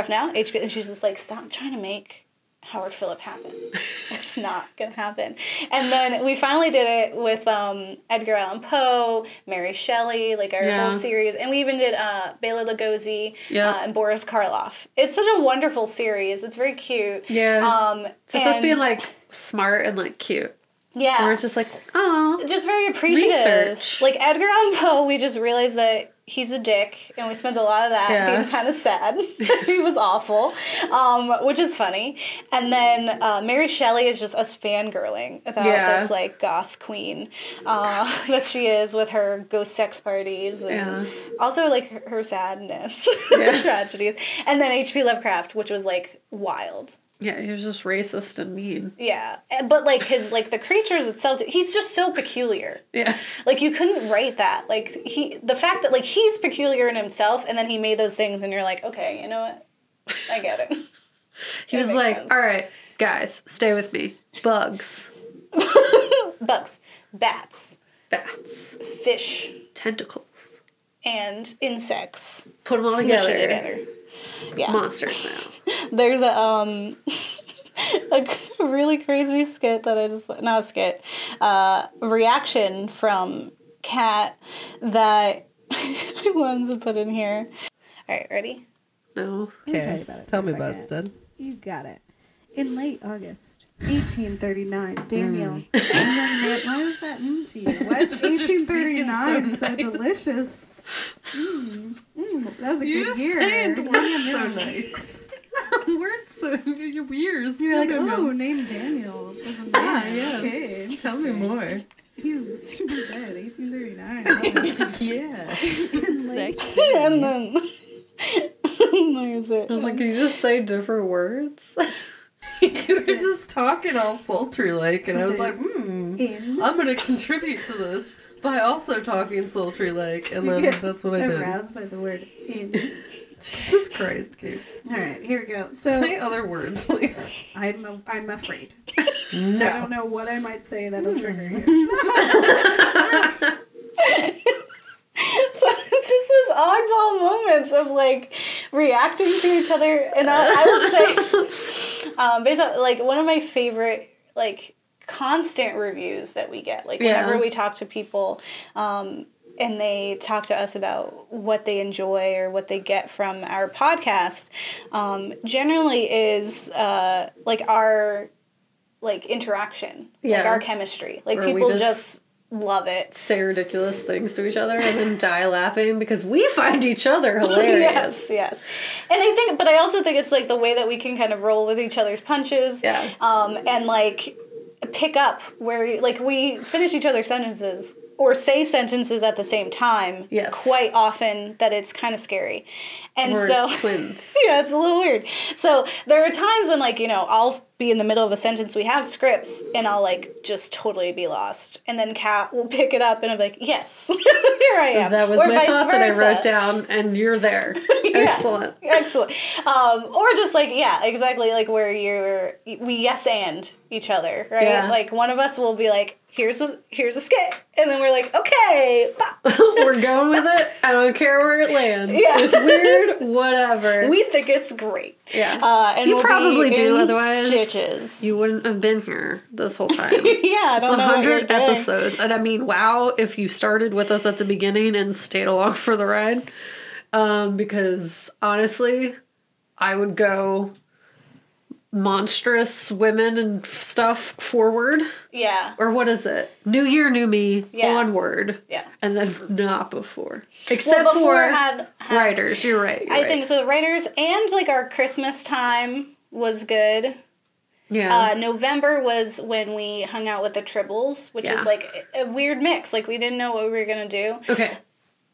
A: Now. H.P. and she's just like, stop trying to make Howard Phillip happen. it's not gonna happen. And then we finally did it with um, Edgar Allan Poe, Mary Shelley, like our
B: Yeah.
A: whole series, and we even did uh, Bela Lugosi
B: Yeah.
A: uh, and Boris Karloff. It's such a wonderful series. It's very cute.
B: yeah.
A: Um,
B: so it's supposed to be like smart and like cute.
A: yeah,
B: And we're just like, oh,
A: just very appreciative.
B: Research.
A: Like Edgar Allan Poe, we just realized that he's a dick, and we spent a lot of that
B: Yeah.
A: being kind of sad. he was awful, um, which is funny. And then uh, Mary Shelley is just us fangirling about
B: Yeah.
A: this like goth queen uh, that she is with her ghost sex parties and
B: Yeah.
A: also like her, her sadness, tragedies. And then H.P. Lovecraft, which was like wild.
B: Yeah, he was just racist and mean.
A: Yeah, Eh, but like his like the creatures itself, he's just so peculiar.
B: Yeah.
A: Like you couldn't write that. Like he, the fact that like he's peculiar in himself, and then he made those things, and you're like, okay, you know what? I get it.
B: He
A: It
B: was like,
A: sense.
B: all right, guys, stay with me. Bugs,
A: Bugs, bats,
B: bats,
A: fish,
B: tentacles.
A: and insects.
B: Put them all together.
A: together. Yeah.
B: Monsters now.
A: There's a um a really crazy skit that I just not a skit, uh reaction from Kat that I wanted to put in here. Alright, ready?
B: No.
F: Let me tell
E: Okay.
F: you about it
E: Tell me about it. Stud.
F: You got it. In late August, 1839, Daniel. a young man- Why does that mean to you? Why is
E: Because you're speaking
F: 1839
E: so
F: so, delicious? Mm, mm, that was a
E: You
F: good year.
E: saying words so
F: Yum, yum.
E: nice. words so your ears.
F: You're like,
E: No, no,
F: oh,
E: no.
F: name Daniel. There's a man.
E: Ah, yes.
F: Okay,
E: Tell me more.
F: He's super dead. 1839. Oh,
E: yeah.
F: in late-
A: and then there's it.
B: I was like, can you just say different words?
E: you were just talking all sultry like, and I was like, hmm, I'm gonna contribute to this by also talking sultry like, and then
F: get
E: that's what I did.
F: aroused by the word in.
E: Jesus Christ, Kate.
F: All right, here we go. So
E: Say other words, please.
F: I'm a, I'm afraid.
E: no.
F: I don't know what I might say that'll trigger you.
A: So it's just those oddball moments of like reacting to each other, and I, I would say, um, based on like one of my favorite like constant reviews that we get, like
B: Yeah.
A: whenever we talk to people, um, and they talk to us about what they enjoy or what they get from our podcast, um, generally is uh, like our like interaction, like our chemistry, like
B: we
A: people
B: just-
A: just love it.
B: say ridiculous things to each other and then die laughing because we find each other hilarious.
A: Yes, yes. And I think, but I also think it's like the way that we can kind of roll with each other's punches.
B: Yeah.
A: Um, and like pick up where, like, we finish each other's sentences or say sentences at the same time.
B: Yes.
A: Quite often that it's kind of scary. And
B: We're
A: so.
B: twins.
A: yeah, it's a little weird. So there are times when, like, you know, I'll be in the middle of a sentence. We have scripts, and I'll like just totally be lost. And then Kat will pick it up, and I'm like, "Yes, here I am."
B: That was
A: Or
B: my thought that I wrote down, and you're there. Excellent.
A: Excellent. Um, or just like yeah, exactly like where you're we yes and each other, right?
B: Yeah.
A: Like one of us will be like, here's a here's a skit, and then we're like, okay.
B: We're going with it. I don't care where it lands.
A: Yeah.
B: It's weird, whatever.
A: we think it's great.
B: yeah.
A: Uh, and
B: You
A: we'll
B: probably do, otherwise
A: stitches.
B: you wouldn't have been here this whole time.
A: yeah, I
B: It's
A: don't know
B: 100
A: doing.
B: episodes. And I mean, wow, if you started with us at the beginning and stayed along for the ride. Um, because honestly, I would go monstrous women and stuff forward.
A: Yeah.
B: Or what is it? New year, new me,
A: Yeah.
B: onward.
A: Yeah.
B: And then not before. Except
A: Well, before
B: for
A: had, had
B: writers. You're right. you're
A: I
B: right.
A: think so. The writers and like our Christmas time was good.
B: Yeah.
A: Uh, November was when we hung out with the Tribbles, which
B: Yeah.
A: is like a weird mix. Like we didn't know what we were gonna do.
B: okay.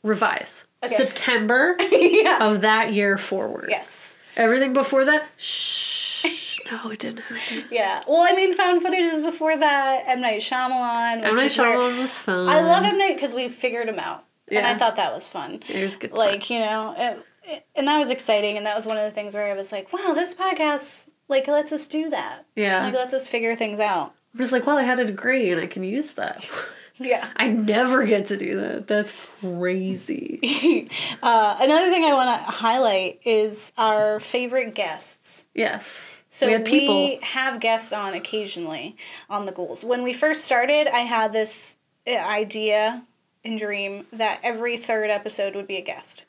B: Revise.
A: Okay.
B: September
A: yeah.
B: of that year forward.
A: Yes.
B: Everything before that, shh. No, it didn't happen.
A: Yeah. Well, I mean, found footage is before that. M Night Shyamalan.
B: M. Night Shyamalan was fun.
A: I love M Night because we figured him out, and I thought that was fun.
B: It was good.
A: Like you know, it, it- and that was exciting, and that was one of the things where I was like, wow, this podcast like lets us do that.
B: yeah.
A: Like lets us figure things out.
B: I'm just like, well, I had a degree and I can use that.
A: Yeah.
B: I never get to do that. That's crazy.
A: uh, another thing I want to highlight is our favorite guests.
B: Yes.
A: So
B: We
A: we, have guests on occasionally on the ghouls. When we first started, I had this uh, idea and dream that every third episode would be a guest.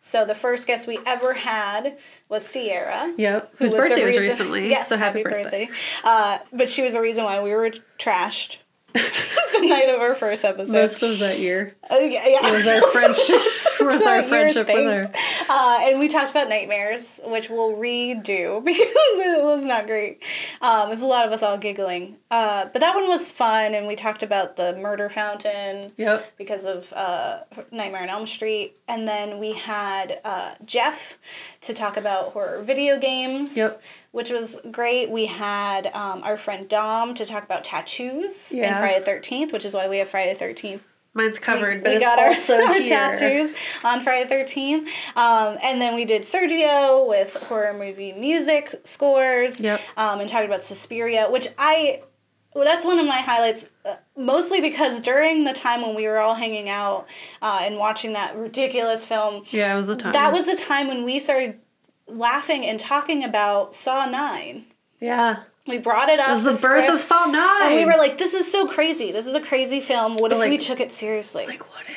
A: So the first guest we ever had was Sierra.
B: Yep.
A: who
B: Whose
A: the
B: birthday was
A: reason-
B: recently.
A: Yes,
B: so happy, birthday.
A: Uh, but she was the reason why we were trashed the night of our first episode.
B: Most of that year
A: Oh, yeah, yeah.
B: was our friendship. was our friendship with her.
A: Uh, and we talked about nightmares, which we'll redo because it was not great. Um, there's a lot of us all giggling. Uh, but that one was fun, and we talked about the murder fountain
B: Yep.
A: because of uh, Nightmare on Elm Street. And then we had uh, Jeff to talk about horror video games,
B: Yep.
A: Which was great. We had um, our friend Dom to talk about tattoos
B: Yeah.
A: Friday the 13th, which is why we have Friday the 13th
B: Mine's covered,
A: we,
B: but
A: we
B: it's
A: got our,
B: also
A: our
B: here.
A: tattoos on Friday the 13th. Um, and then we did Sergio with horror movie music scores.
B: Yep.
A: Um, and talked about Suspiria, which I. Well, that's one of my highlights, uh, mostly because during the time when we were all hanging out uh, and watching that ridiculous film,
B: Yeah, it was a time.
A: that was the time when we started laughing and talking about Saw 9.
B: yeah.
A: We brought it up.
B: It was the, birth
A: script,
B: of Saw Nine.
A: And we were like, this is so crazy. This is a crazy film. What
B: But,
A: if we took it seriously?
B: like, what if?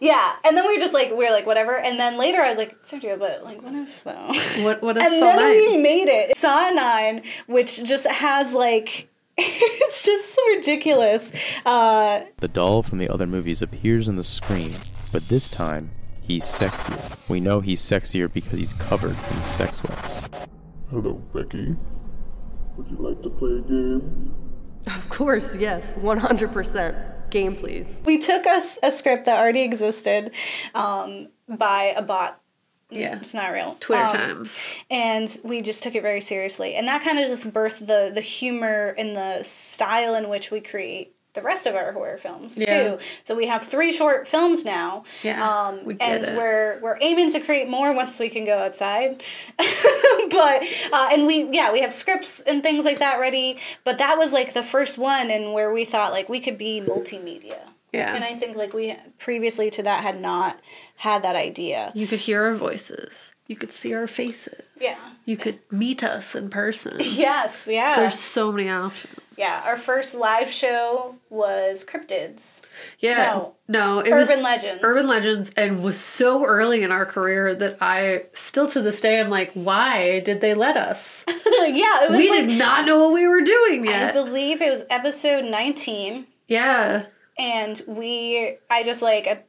A: Yeah, and then we were just like we were like whatever, and then later I was like Sergio, but like what if though?
B: What? What if
A: and
B: Saw
A: then
B: Nine?
A: we made it. Saw nine, which just has like it's just so ridiculous. Uh,
G: The doll from the other movies appears on the screen, but this time, he's sexier. We know he's sexier because he's covered in sex webs.
H: Hello, Becky. Would you like to play a game?
E: Of course, yes, 100%. Game, please.
A: we took us a script that already existed um, by a bot.
B: Yeah.
A: It's not real.
B: Twitter
A: Um,
B: times.
A: and we just took it very seriously and that kind of just birthed the the humor and the style in which we create the rest of our horror films
B: Yeah.
A: too so we have three short films now
B: Yeah,
A: um,
B: we did
A: and
B: it.
A: we're we're aiming to create more once we can go outside but uh, and we yeah we have scripts and things like that ready but that was like the first one and where we thought like we could be multimedia
B: Yeah.
A: and i think like we previously to that had not had that idea
B: You could hear our voices. You could see our faces.
A: yeah
B: You could meet us in person.
A: yes yeah
B: There's so many options.
A: Yeah, our first live show was Cryptids.
B: Yeah.
A: No.
B: No, it was
A: Urban
B: was
A: Legends.
B: Urban Legends and was so early in our career that I still to this day I'm like, why did they let us?
A: yeah, it was
B: we
A: like,
B: did not know what we were doing yet.
A: I believe it was episode 19
B: yeah.
A: and we I just like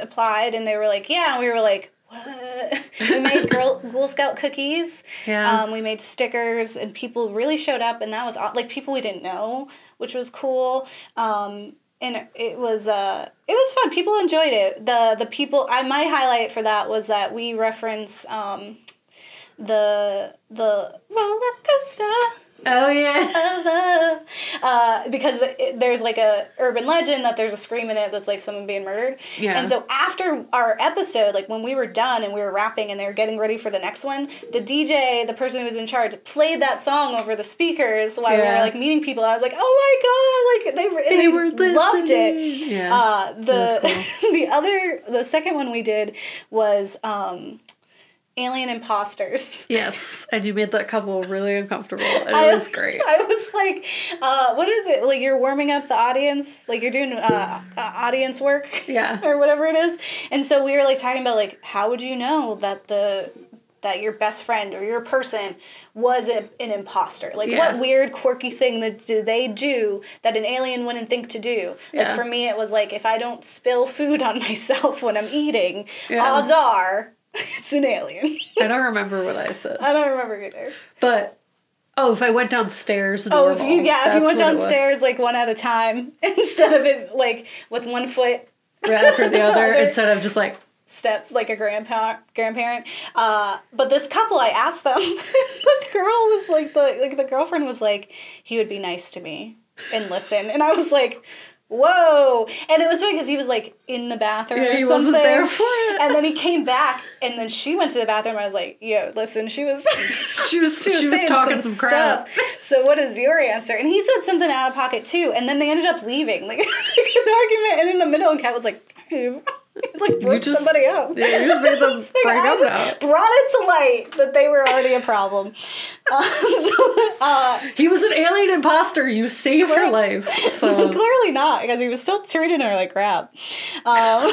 A: applied and they were like, "Yeah." And we were like, "What?" we made Girl, Ghoul Scout cookies.
B: Yeah.
A: Um, we made stickers and people really showed up and that was like people we didn't know, which was cool. Um, and it- was uh it was fun. People enjoyed it. The the people I my highlight for that was that we reference um the the roller coaster
B: oh yeah.
A: Uh, because it, there's like a urban legend that there's a scream in it that's like someone being murdered.
B: Yeah.
A: And so after our episode, like when we were done and we were rapping and they were getting ready for the next one, the DJ, the person who was in charge, played that song over the speakers while we were like meeting people. I was like, oh my god, like they were,
B: They
A: they,
B: were
A: loved it.
B: Yeah.
A: Uh, the
B: was
A: the other the second one we did was um, alien imposters.
B: Yes, and you made that couple really uncomfortable. And
A: I
B: it was great.
A: I was like, uh, what is it? Like you're warming up the audience, like you're doing uh, uh, audience work,
B: Yeah.
A: or whatever it is. And so we were like talking about like how would you know that the that your best friend or your person was a, an imposter? Like
B: Yeah.
A: what weird quirky thing that do they do that an alien wouldn't think to do? Like
B: Yeah.
A: for me, it was like if I don't spill food on myself when I'm eating,
B: Yeah.
A: odds are it's an alien.
B: I don't remember what I said,
A: I don't remember either.
B: but oh, if I went downstairs.
A: Oh, if you yeah, if you went
B: what it was.
A: downstairs like one at a time instead of it like with one foot
B: right after the other,
A: Other-
B: instead of just like
A: steps like a grandparent grandparent. Uh, but this couple, I asked them. the girl was like the like the girlfriend was like he would be nice to me and listen, and I was like. Whoa! And it was funny because he was like in the bathroom
B: Yeah,
A: or
B: he
A: something.
B: wasn't there for it.
A: And then he came back, and then she went to the bathroom. And I was like, "Yo, listen, she was
B: she was she was,
A: saying
B: talking some, crap.
A: So what is your answer? And he said something out of pocket too, and then they ended up leaving, like, like an argument. And in the middle, and Kat was like, like broke
B: just-
A: somebody up.
B: Yeah, you just made them
A: Like,
B: break
A: I
B: up now.
A: Brought it to light that they were already a problem. Uh, so, uh,
B: He was an alien imposter. You saved her life. So
A: Clearly not, because he was still treating her like crap. Um,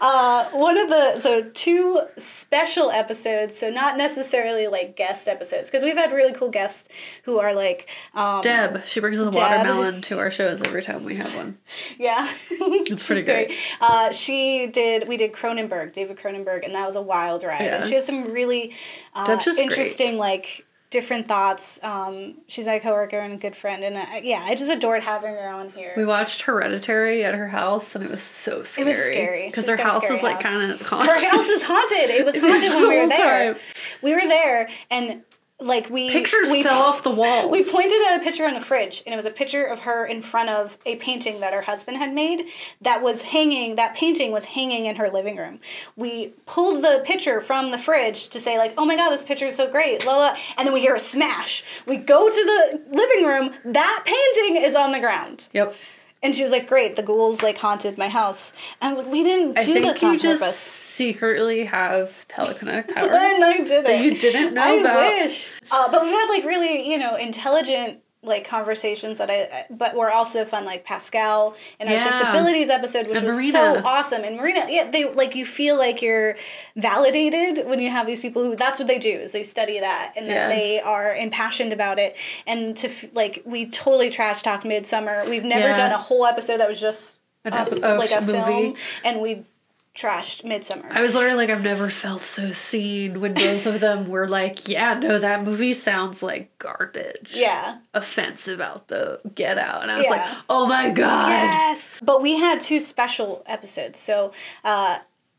A: uh, one of the so two special episodes, so not necessarily like guest episodes, because we've had really cool guests who are like um,
B: Deb, she brings the
A: Deb.
B: watermelon to our shows every time we have one.
A: Yeah, it's
B: pretty great.
A: Uh, she did. We did Cronenberg, David Cronenberg, and that was a wild ride.
B: Yeah.
A: And she has some really uh,
B: just great.
A: interesting, like different thoughts. Um, she's my coworker and a good friend, and I, yeah, I just adored having her on here.
B: We watched Hereditary at her house, and it was so scary.
A: It was scary.
B: because her house is like kind of haunted.
A: Her house is haunted. It was haunted when we were there. We were there, and like we
B: Pictures
A: we
B: fell off the wall.
A: We pointed at a picture on the fridge, and it was a picture of her in front of a painting that her husband had made. That was hanging. That painting was hanging in her living room. We pulled the picture from the fridge to say like, "Oh my god, this picture is so great!" La la. And then we hear a smash. We go to the living room. That painting is on the ground.
B: Yep.
A: And she was like, "Great, the ghouls like haunted my house." And I was like, "We didn't do
B: I think
A: this
B: you
A: on
B: just
A: purpose."
B: secretly have telekinetic powers.
A: And I didn't.
B: that you didn't know
A: I
B: about.
A: wish. Uh, but we had like really, you know, intelligent like conversations that I, but were also fun. Like Pascal in our disabilities episode, which
B: And
A: was
B: Marina.
A: so awesome. And Marina, yeah, they like you feel like you're validated when you have these people who that's what they do is they study that and
B: Yeah.
A: that they are impassioned about it. And to like we totally trash talk Midsummer. We've never
B: Yeah.
A: done a whole episode that was just
B: An epi-
A: like a
B: movie.
A: film, and we trashed Midsummer.
B: I was literally like, I've never felt so seen when both of them were like, yeah, no, that movie sounds like garbage.
A: yeah.
B: Offensive out the get out. And I was
A: Yeah.
B: like, oh my God.
A: Yes. But we had two special episodes. So uh,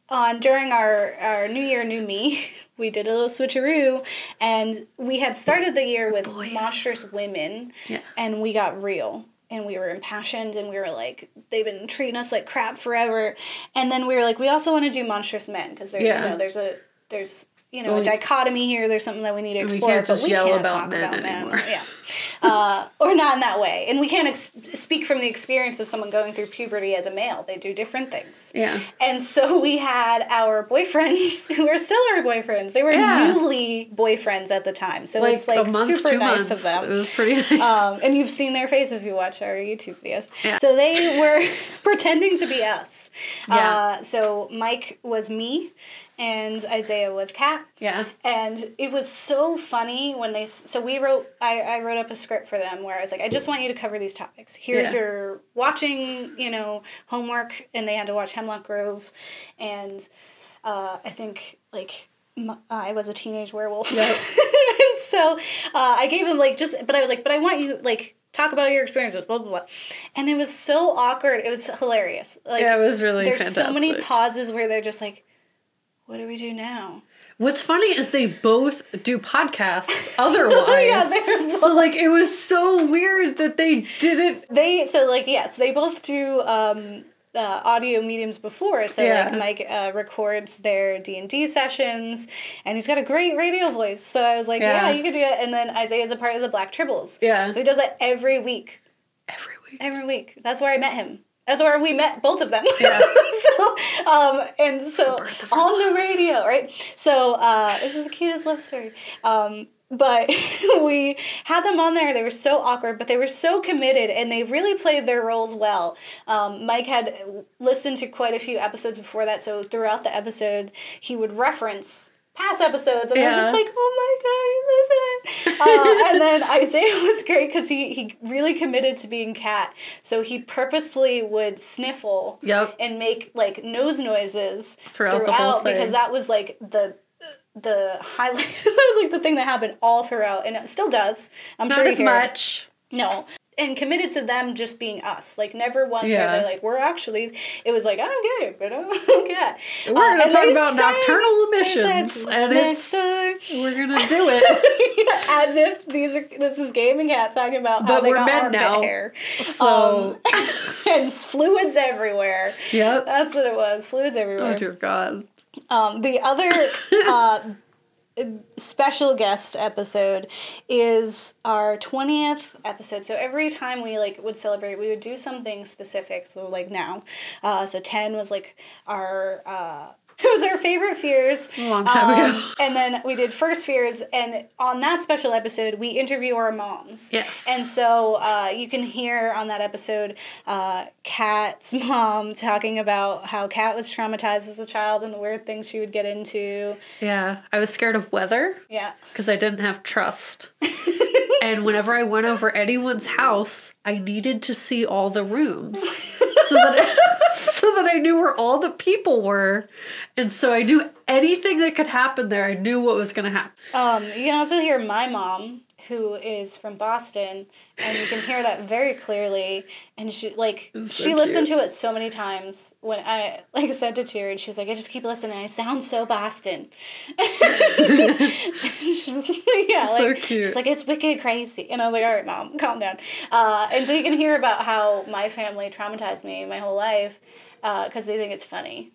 A: on during our, our New Year, New Me, we did a little switcheroo, and we had started the year with
B: Boys.
A: monstrous women,
B: Yeah.
A: and we got real. And we were impassioned, and we were like, they've been treating us like crap forever. And then we were like, we also want to do monstrous men because there,
B: Yeah.
A: you know, there's a there's you know
B: Well,
A: a dichotomy here. There's something that we need to explore, but we can't
B: about
A: talk
B: men
A: about men.
B: anymore.
A: Yeah, uh, or not in that way. And we can't ex- speak from the experience of someone going through puberty as a male. They do different things.
B: Yeah.
A: And so we had our boyfriends who are still our boyfriends. They were
B: Yeah.
A: newly boyfriends at the time. So
B: Like,
A: it's like
B: month,
A: super nice
B: months.
A: of them.
B: It was pretty nice.
A: Um, and you've seen their face if you watch our YouTube videos.
B: Yeah.
A: So they were pretending to be us.
B: Yeah.
A: Uh, so Mike was me, and Isaiah was Kat.
B: yeah.
A: And it was so funny when they. So we wrote. I, I wrote up a script for them where I was like, I just want you to cover these topics. Here's
B: Yeah.
A: your watching, you know, homework, and they had to watch Hemlock Grove, and uh, I think like I was a teenage werewolf.
B: Yep.
A: and so uh, I gave them like just, but I was like, but I want you like talk about your experiences, blah blah blah, and it was so awkward. It was hilarious. Like
B: yeah, it was really
A: there's
B: fantastic.
A: so many pauses where they're just like, what do we do now?
B: What's funny is they both do podcasts otherwise.
A: Yeah,
B: so like it was so weird that they didn't
A: They so like yes, they both do um, uh, audio mediums before. So
B: Yeah.
A: like Mike uh, records their D and D sessions, and he's got a great radio voice. So I was like, yeah,
B: Yeah.
A: you could do it. And then Isaiah's a part of the Black Tribbles.
B: Yeah.
A: So he does that every week.
B: every week.
A: Every week. That's where I met him. That's where we met both of them.
B: Yeah.
A: so, um, and so on the radio, right? So uh, it was the cutest love story. Um, but we had them on there. They were so awkward, but they were so committed, and they really played their roles well. Um, Mike had listened to quite a few episodes before that, so throughout the episode, he would reference past episodes, and I was just like, "Oh my god, listen!" Uh, and then Isaiah was great because he he really committed to being Kat, so he purposely would sniffle
B: Yep.
A: and make like nose noises
B: Throughout the whole thing.
A: because that was like the the highlight that was like the thing that happened all throughout and it still does i'm
B: Not
A: sure
B: as much.
A: no and committed to them just being us like never once
B: Yeah.
A: are they like we're actually it was like i'm gay but i'm Kat
B: We're gonna
A: and
B: talk about nocturnal
A: they said,
B: and it's we're gonna do it.
A: as if these are this is gaming and Kat talking about how
B: But
A: they
B: we're
A: got armpit
B: now.
A: hair
B: So,
A: um, and fluids everywhere
B: yep.
A: that's what it was fluids everywhere
B: Oh dear God.
A: Um, the other uh, special guest episode is our 20th episode. So every time we like would celebrate, we would do something specific. So like now, uh, so 10 was like our. Uh, it was our favorite fears.
B: A long time
A: Um,
B: ago.
A: And then we did first fears, and on that special episode, we interview our moms.
B: Yes.
A: And so uh, you can hear on that episode uh, Kat's mom talking about how Kat was traumatized as a child and the weird things she would get into.
B: Yeah, I was scared of weather
A: Yeah.
B: because I didn't have trust. and whenever I went over anyone's house, I needed to see all the rooms so that so that I knew where all the people were, and so I knew anything that could happen there. I knew what was going to happen.
A: Um, you can also hear my mom, who is from Boston, and you can hear that very clearly. And she like she listened to it so many times when I like sent it to her, and she was like, "I just keep listening. I sound so Boston." She's yeah,
B: So
A: like
B: cute.
A: she's like it's wicked crazy, and I was like, "All right, mom, calm down." Uh, and so you can hear about how my family traumatized me my whole life because they think it's funny.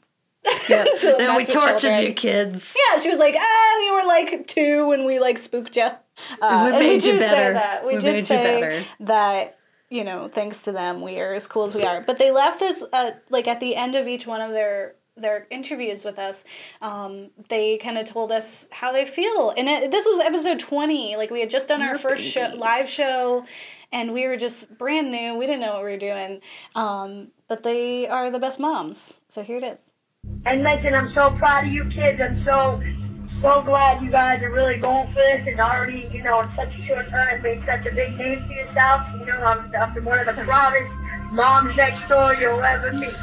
B: Yeah. Then we tortured
A: children.
B: you, kids.
A: Yeah, she was like, ah, you were like two when we like spooked you. Uh,
B: We
A: and we
B: made you
A: do say
B: better.
A: that. We,
B: We
A: did
B: made you
A: say
B: better.
A: that you know, thanks to them, we are as cool as we are. But they left us uh, like at the end of each one of their their interviews with us. Um, they kind of told us how they feel, and it, this was episode twenty. Like we had just done our first show, live show. And we were just brand new. We didn't know what we were doing. Um, but they are the best moms. So here it is.
I: And listen, I'm so proud of you kids. I'm so, so glad you guys are really going for this and already, you know, in such a short time made such a big name for yourself. You know, I'm, I'm one of the proudest moms next door you'll ever meet.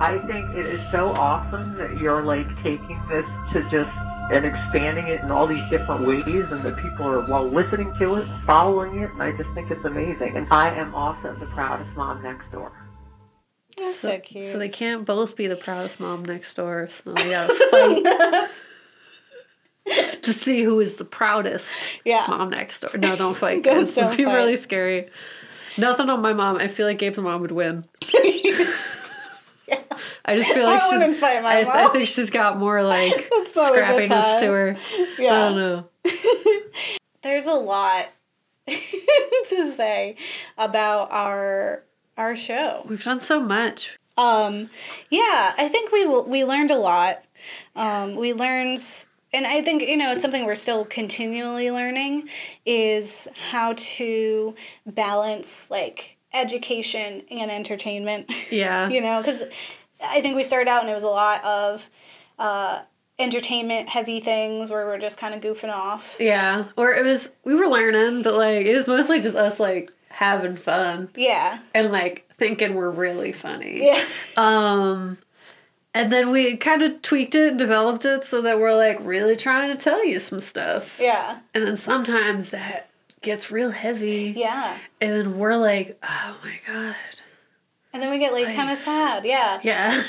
J: I think it is so awesome that you're like taking this to just and expanding it in all these different ways and that people are well listening to it, following it, and I just think it's amazing. And I am also the proudest mom next door.
A: That's so, cute.
B: So they can't both be the proudest mom next door. So they gotta fight to see who is the proudest
A: yeah.
B: mom next door. No, don't fight.
A: Don't-.
B: It'd
A: don't
B: be
A: fight.
B: really scary. Nothing on my mom. I feel like Gabe's mom would win. I just feel like
A: I
B: she's.
A: fight my
B: I, I think she's got more like
A: That's not a good
B: scrappiness to her.
A: Yeah.
B: I don't know.
A: There's a lot to say about our our show.
B: We've done so much.
A: Um, yeah, I think we we learned a lot. Um, we learned, and I think you know it's something we're still continually learning is how to balance like education and entertainment.
B: Yeah.
A: you know, because I think we started out and it was a lot of uh, entertainment heavy things where we're just kind of goofing off.
B: Yeah. Or it was we were learning, but like it was mostly just us like having fun
A: Yeah,
B: and like thinking we're really funny.
A: yeah,
B: Um and then we kind of tweaked it and developed it so that we're like really trying to tell you some stuff.
A: yeah,
B: And then sometimes that gets real heavy.
A: yeah.
B: And then we're like, oh my god.
A: And then we get like kind of sad. Yeah.
B: Yeah.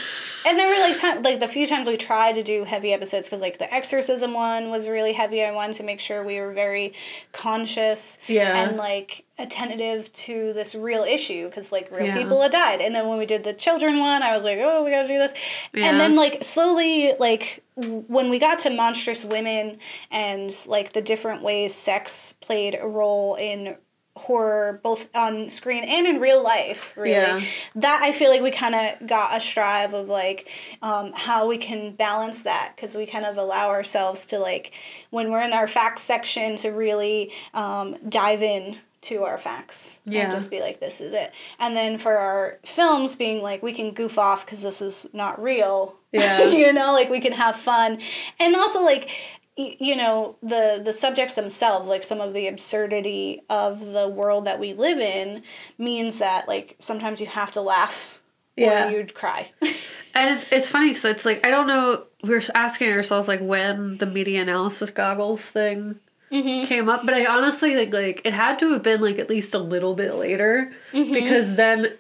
A: And there were like time, like the few times we tried to do heavy episodes because like the exorcism one was really heavy. I wanted to make sure we were very conscious
B: Yeah.
A: and like attentive to this real issue because like real
B: Yeah.
A: people had died. And then when we did the children one, I was like, oh, we got to do this.
B: Yeah.
A: And then like slowly, like when we got to monstrous women and like the different ways sex played a role in horror both on screen and in real life really
B: Yeah.
A: that i feel like we kind of got a strive of like um, how we can balance that because we kind of allow ourselves to like when we're in our facts section to really um, dive in to our facts
B: Yeah.
A: and just be like this is it and then for our films being like we can goof off because this is not real
B: Yeah.
A: you know like we can have fun and also like you know the the subjects themselves like some of the absurdity of the world that we live in means that like sometimes you have to laugh
B: Yeah.
A: or you'd cry
B: And it's it's funny because it's like I don't know. we're asking ourselves like when the media analysis goggles thing mm-hmm. came up, but I honestly think like it had to have been like at least a little bit later mm-hmm. because then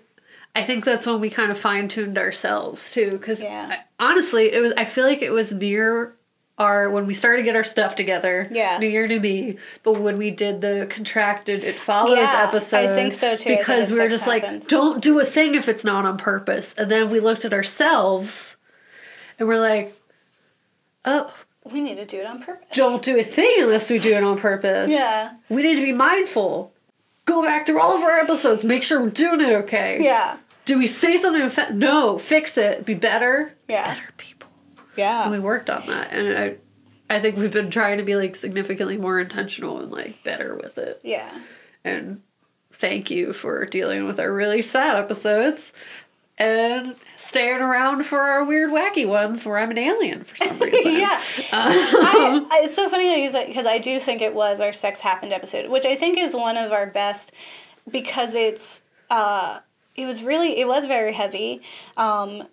B: I think that's when we kind of fine tuned ourselves too. Because
A: Yeah.
B: honestly, it was I feel like it was near our when we started to get our stuff together.
A: Yeah.
B: New Year, new me. But when we did the contracted it follows
A: Yeah, I think so, too.
B: Because we were
A: just
B: like, don't do a thing if it's not on purpose. And then we looked at ourselves and we're like, oh,
A: we need to do it on purpose
B: don't do a thing unless we do it on purpose.
A: Yeah.
B: We need to be mindful. Go back through all of our episodes. Make sure we're doing it okay.
A: yeah
B: Do we say something? Offe- no. Fix it. Be better.
A: yeah
B: Better people.
A: Yeah
B: And we worked on that. And I, I think we've been trying to be like significantly more intentional and like better with it.
A: yeah
B: And thank you for dealing with our really sad episodes and staying around for our weird, wacky ones where I'm an alien for some reason.
A: yeah I, I, it's so funny I use that because I do think it was our sex happened episode, which I think is one of our best because it's uh, it was really it was very heavy. Um,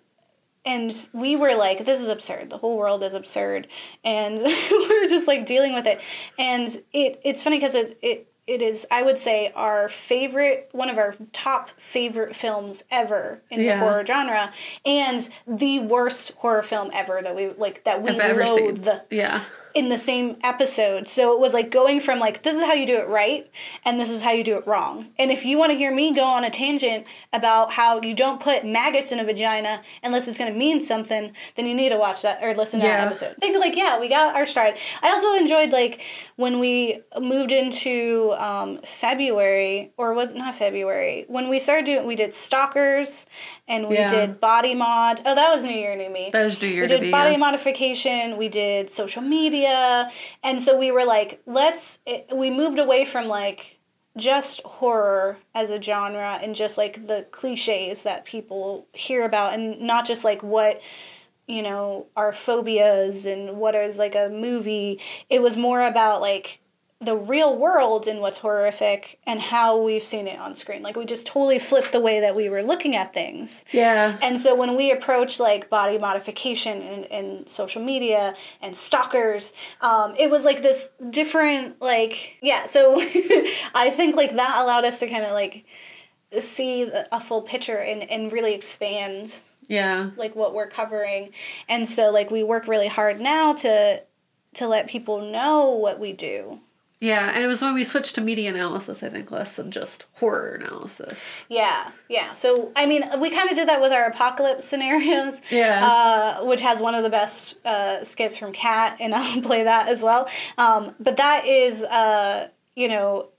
A: and we were like, this is absurd. The whole world is absurd, and we're just like dealing with it. And it it's funny because it it it is I would say our favorite one of our top favorite films ever in
B: Yeah.
A: the horror genre, and the worst horror film ever that we like that we
B: I've ever seen.
A: loathe
B: Yeah.
A: In the same episode. So it was like going from like this is how you do it right and this is how you do it wrong. And if you want to hear me go on a tangent about how you don't put maggots in a vagina unless it's going to mean something, then you need to watch that or listen to
B: Yeah.
A: that episode. I think like yeah, we got our stride. I also enjoyed like when we moved into um, February or was it not February when we started doing we did stalkers and we
B: Yeah.
A: did body mod. Oh, that was New Year, New Me
B: That was New Year
A: we did body
B: yeah.
A: modification we did social media and so we were like let's it, we moved away from like just horror as a genre and just like the cliches that people hear about and not just like what you know our phobias and what is like a movie. It was more about like the real world and what's horrific and how we've seen it on screen like we just totally flipped the way that we were looking at things
B: Yeah.
A: and so when we approach like body modification and, and social media and stalkers, um, it was like this different like yeah. So I think like that allowed us to kind of like see a full picture and, and really expand
B: Yeah.
A: like what we're covering. And so like we work really hard now to to let people know what we do.
B: Yeah. And it was when we switched to media analysis, I think, less than just horror analysis.
A: Yeah, yeah. So I mean, we kind of did that with our apocalypse scenarios.
B: Yeah.
A: Uh, which has one of the best uh, skits from Kat, and I'll play that as well. Um, but that is, uh, you know,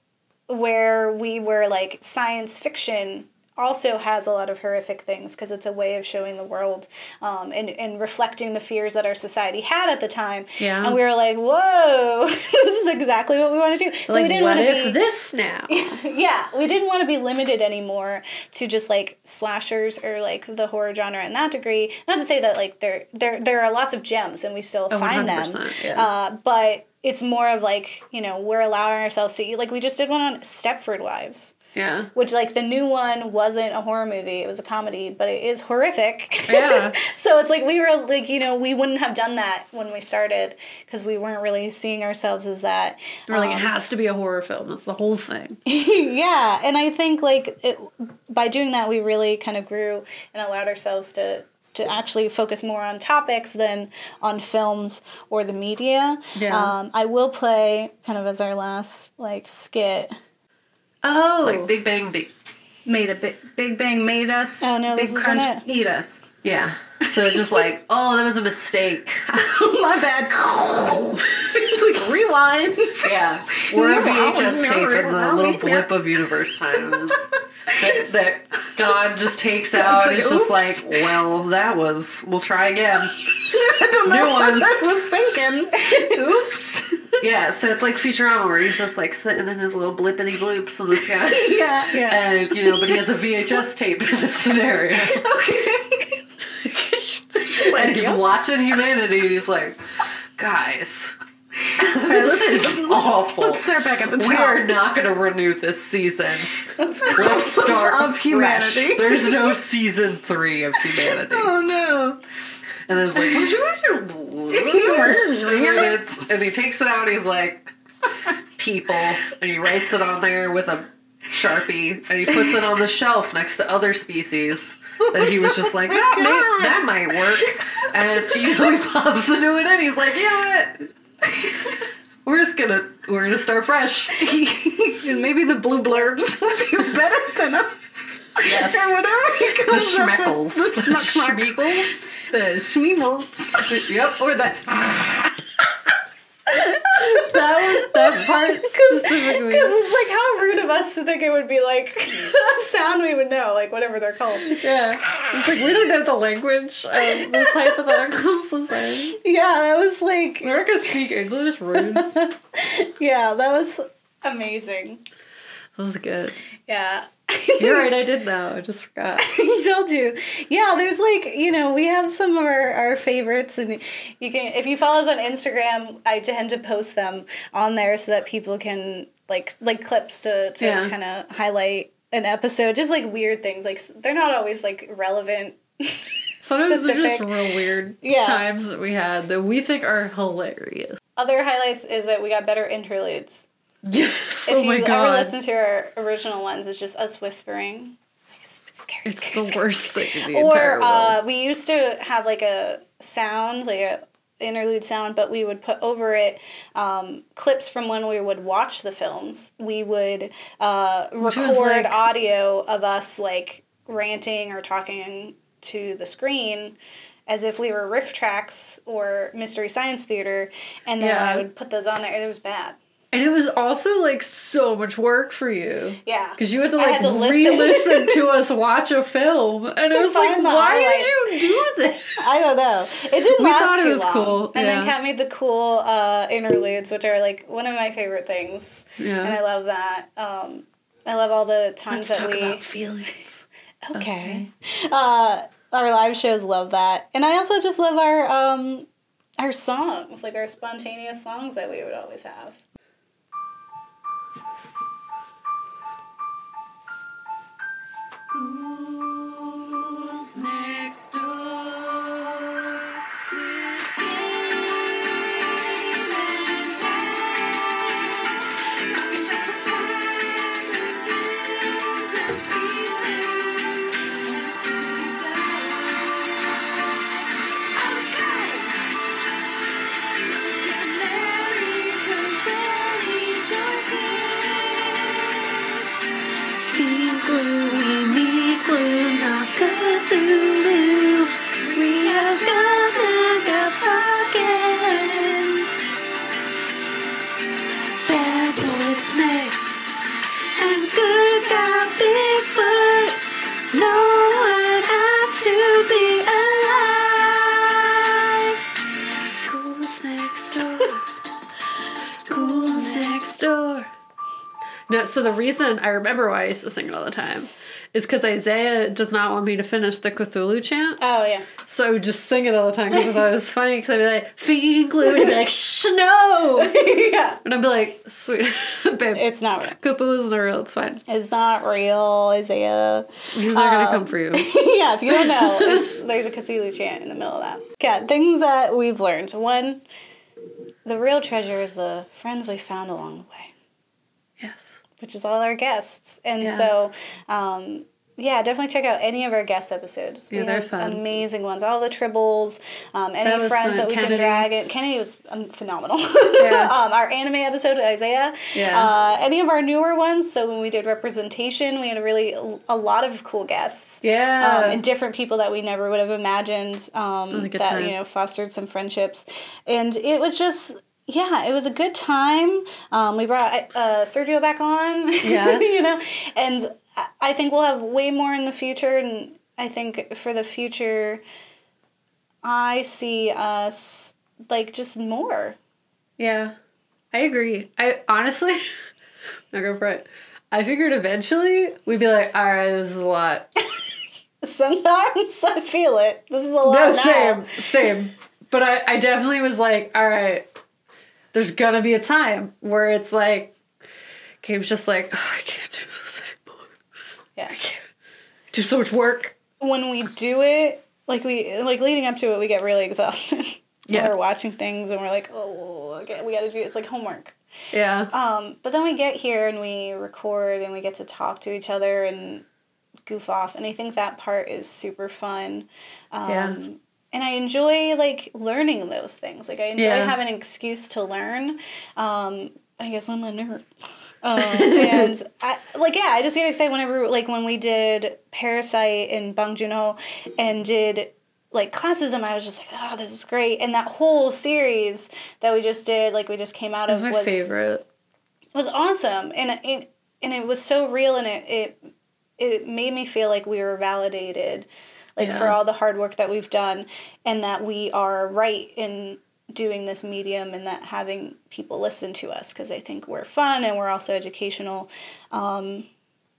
A: where we were like science fiction also has a lot of horrific things because it's a way of showing the world um, and, and reflecting the fears that our society had at the time.
B: Yeah.
A: And we were like, whoa, this is exactly what we want to do. so we didn't want to be
B: this now?
A: yeah, we didn't want to be limited anymore to just like slashers or like the horror genre in that degree. Not to say that like there there there are lots of gems and we still
B: Oh,
A: find them.
B: 100%, yeah.
A: Uh, but it's more of like you know we're allowing ourselves to eat like we just did one on Stepford Wives.
B: Yeah.
A: Which like the new one wasn't a horror movie; it was a comedy, but it is horrific.
B: Yeah.
A: so it's like we were like you know we wouldn't have done that when we started because we weren't really seeing ourselves as that.
B: Or like, it
A: Um,
B: has to be a horror film. That's the whole thing.
A: yeah, and I think like it, by doing that, we really kind of grew and allowed ourselves to to actually focus more on topics than on films or the media.
B: Yeah.
A: Um, I will play kind of as our last like skit.
B: Oh.
E: It's like oh. Big Bang, Big, made a big, Big Bang made us.
A: Oh, no,
E: Big
A: this isn't
E: Crunch
A: it.
E: eat us.
B: Yeah. So it's just like, oh, that was a mistake.
C: My bad. like rewind.
B: Yeah. We're a VHS tape in the little blip of universe times that, that God just takes out.
C: like,
B: it's just like, well, that was. We'll try again.
C: I don't know
B: New
C: what
B: one.
C: I was thinking. Oops.
B: Yeah. So it's like Futurama, where he's just like sitting in his little blippity bloops in the sky.
C: Yeah. Yeah.
B: And you know, but he has a VHS tape in this scenario. Okay. and he's watching humanity. And he's like, guys, this is awful.
C: Let's start back at the top.
B: We are not going to renew this season. Let's start
C: Of
B: fresh.
C: humanity.
B: There's no season three of humanity.
C: Oh no.
B: And then it's like, and, it's, and he takes it out. And he's like, people, and he writes it on there with a sharpie, and he puts it on the shelf next to other species. That he was just like, oh that, may, that might work. And you know, he pops into it, and he's like, what? We're just gonna we're gonna start fresh.
C: and maybe the blue blurbs will do better than us.
B: Yes.
C: Or whatever he
B: The schmeckles.
C: The schmuck
B: Schmeagles?
C: The schmeemorps.
B: Yep.
C: Or the
B: That was that part specifically.
A: Because it's like how rude of us to think it would be like a sound we would know, like whatever they're called.
B: Yeah. It's like we don't know the language of this hypothetical society.
A: Yeah, that was like
B: gonna speak English rude.
A: Yeah, that was amazing.
B: That was good.
A: Yeah.
B: You're right, I did know. I just forgot.
A: I told you. Yeah, there's like, you know, we have some of our, our favorites and you can if you follow us on Instagram, I tend to post them on there so that people can like like clips to, to
B: Yeah.
A: kind of highlight an episode. Just like weird things. Like they're not always like relevant.
B: Sometimes they're just
A: Specific.
B: real weird
A: Yeah.
B: times that we had that we think are hilarious.
A: Other highlights is that we got better interludes.
B: Yes.
A: if
B: oh
A: you
B: my
A: ever listen to our original ones, it's just us whispering. Like, it's scary,
B: it's
A: scary,
B: the
A: scary.
B: worst thing in the entire world.
A: uh, we used to have like a sound like a interlude sound but we would put over it um, clips from when we would watch the films we would uh, record
B: like-
A: audio of us like ranting or talking to the screen as if we were RiffTrax or mystery science theater and then
B: Yeah.
A: i would put those on there and it was bad
B: and it was also like so much work for you.
A: yeah
B: Because you had to
A: I
B: like re-listen to us watch a film, and
A: To
B: it was like, why
A: highlights.
B: did you do this?
A: I don't know. It didn't
B: We
A: last
B: thought it was
A: long.
B: cool,
A: And then. Kat made the cool uh, interludes, which are like one of my favorite things,
B: Yeah.
A: and I love that. Um, I love all the times
B: Let's
A: that we.
B: about feelings.
A: okay. Uh, our live shows love that, and I also just love our um, our songs, like our spontaneous songs that we would always have.
B: No, so the reason I remember why I used to sing it all the time is because Isaiah does not want me to finish the Cthulhu chant.
A: Oh yeah.
B: So I would just sing it all the time because I thought it was funny. Because I'd be like, "Feet glued," and be like, "Shh, no!"
A: yeah.
B: And I'd be like, "Sweet, babe,
A: It's not real.
B: Cthulhu's not real. It's fine.
A: It's not real, Isaiah.
B: He's not gonna
A: Um,
B: come for you."
A: yeah, if you don't know, there's a Cthulhu chant in the middle of that. Yeah, things that we've learned. One, the real treasure is the friends we found along the way,
B: Yes.
A: Which is all our guests. And
B: Yeah.
A: so, um, yeah, definitely check out any of our guest episodes.
B: Yeah,
A: we
B: they're fun.
A: amazing ones. All the tribbles, um, any friends
B: fun.
A: that we
B: Kennedy.
A: can drag in. Kennedy was um, phenomenal.
B: Yeah.
A: um, our anime episode with Isaiah.
B: Yeah.
A: Uh, any of our newer ones. So when we did representation, we had a really a lot of cool guests.
B: Yeah.
A: Um, and different people that we never would have imagined. Um, that
B: time.
A: you know fostered some friendships, and it was just. Yeah, it was a good time. Um, we brought uh, Sergio back on.
B: Yeah.
A: you know, and I- think we'll have way more in the future. And I think for the future, I see us like just more.
B: Yeah, I agree. I honestly, not go for it. I figured eventually we'd be like, all right, this is a lot.
A: Sometimes I feel it. This is a lot.
B: No,
A: now.
B: same, same. But I, I definitely was like, all right, there's gonna be a time where it's like, Gabe's just like, oh, I can't do this anymore.
A: Yeah.
B: Do so much work.
A: When we do it, like we like leading up to it, we get really exhausted.
B: Yeah.
A: we're watching things and we're like, oh, okay, we got to do it's like homework.
B: Yeah.
A: Um, but then we get here and we record and we get to talk to each other and goof off, and I think that part is super fun. Um,
B: Yeah.
A: And I enjoy like learning those things. Like I enjoy
B: Yeah.
A: having an excuse to learn. Um, I guess I'm a nerd. Um, and I, like yeah, I just get excited whenever like when we did Parasite and Bong Joon Ho and did like classism. I was just like, oh, this is great. And that whole series that we just did, like we just came out
B: That's
A: of,
B: my
A: was
B: favorite.
A: was awesome, and it and it was so real, and it it it made me feel like we were validated, like for all the hard work that we've done, and that we are right in doing this medium and that having people listen to us because I think we're fun and we're also educational. Um,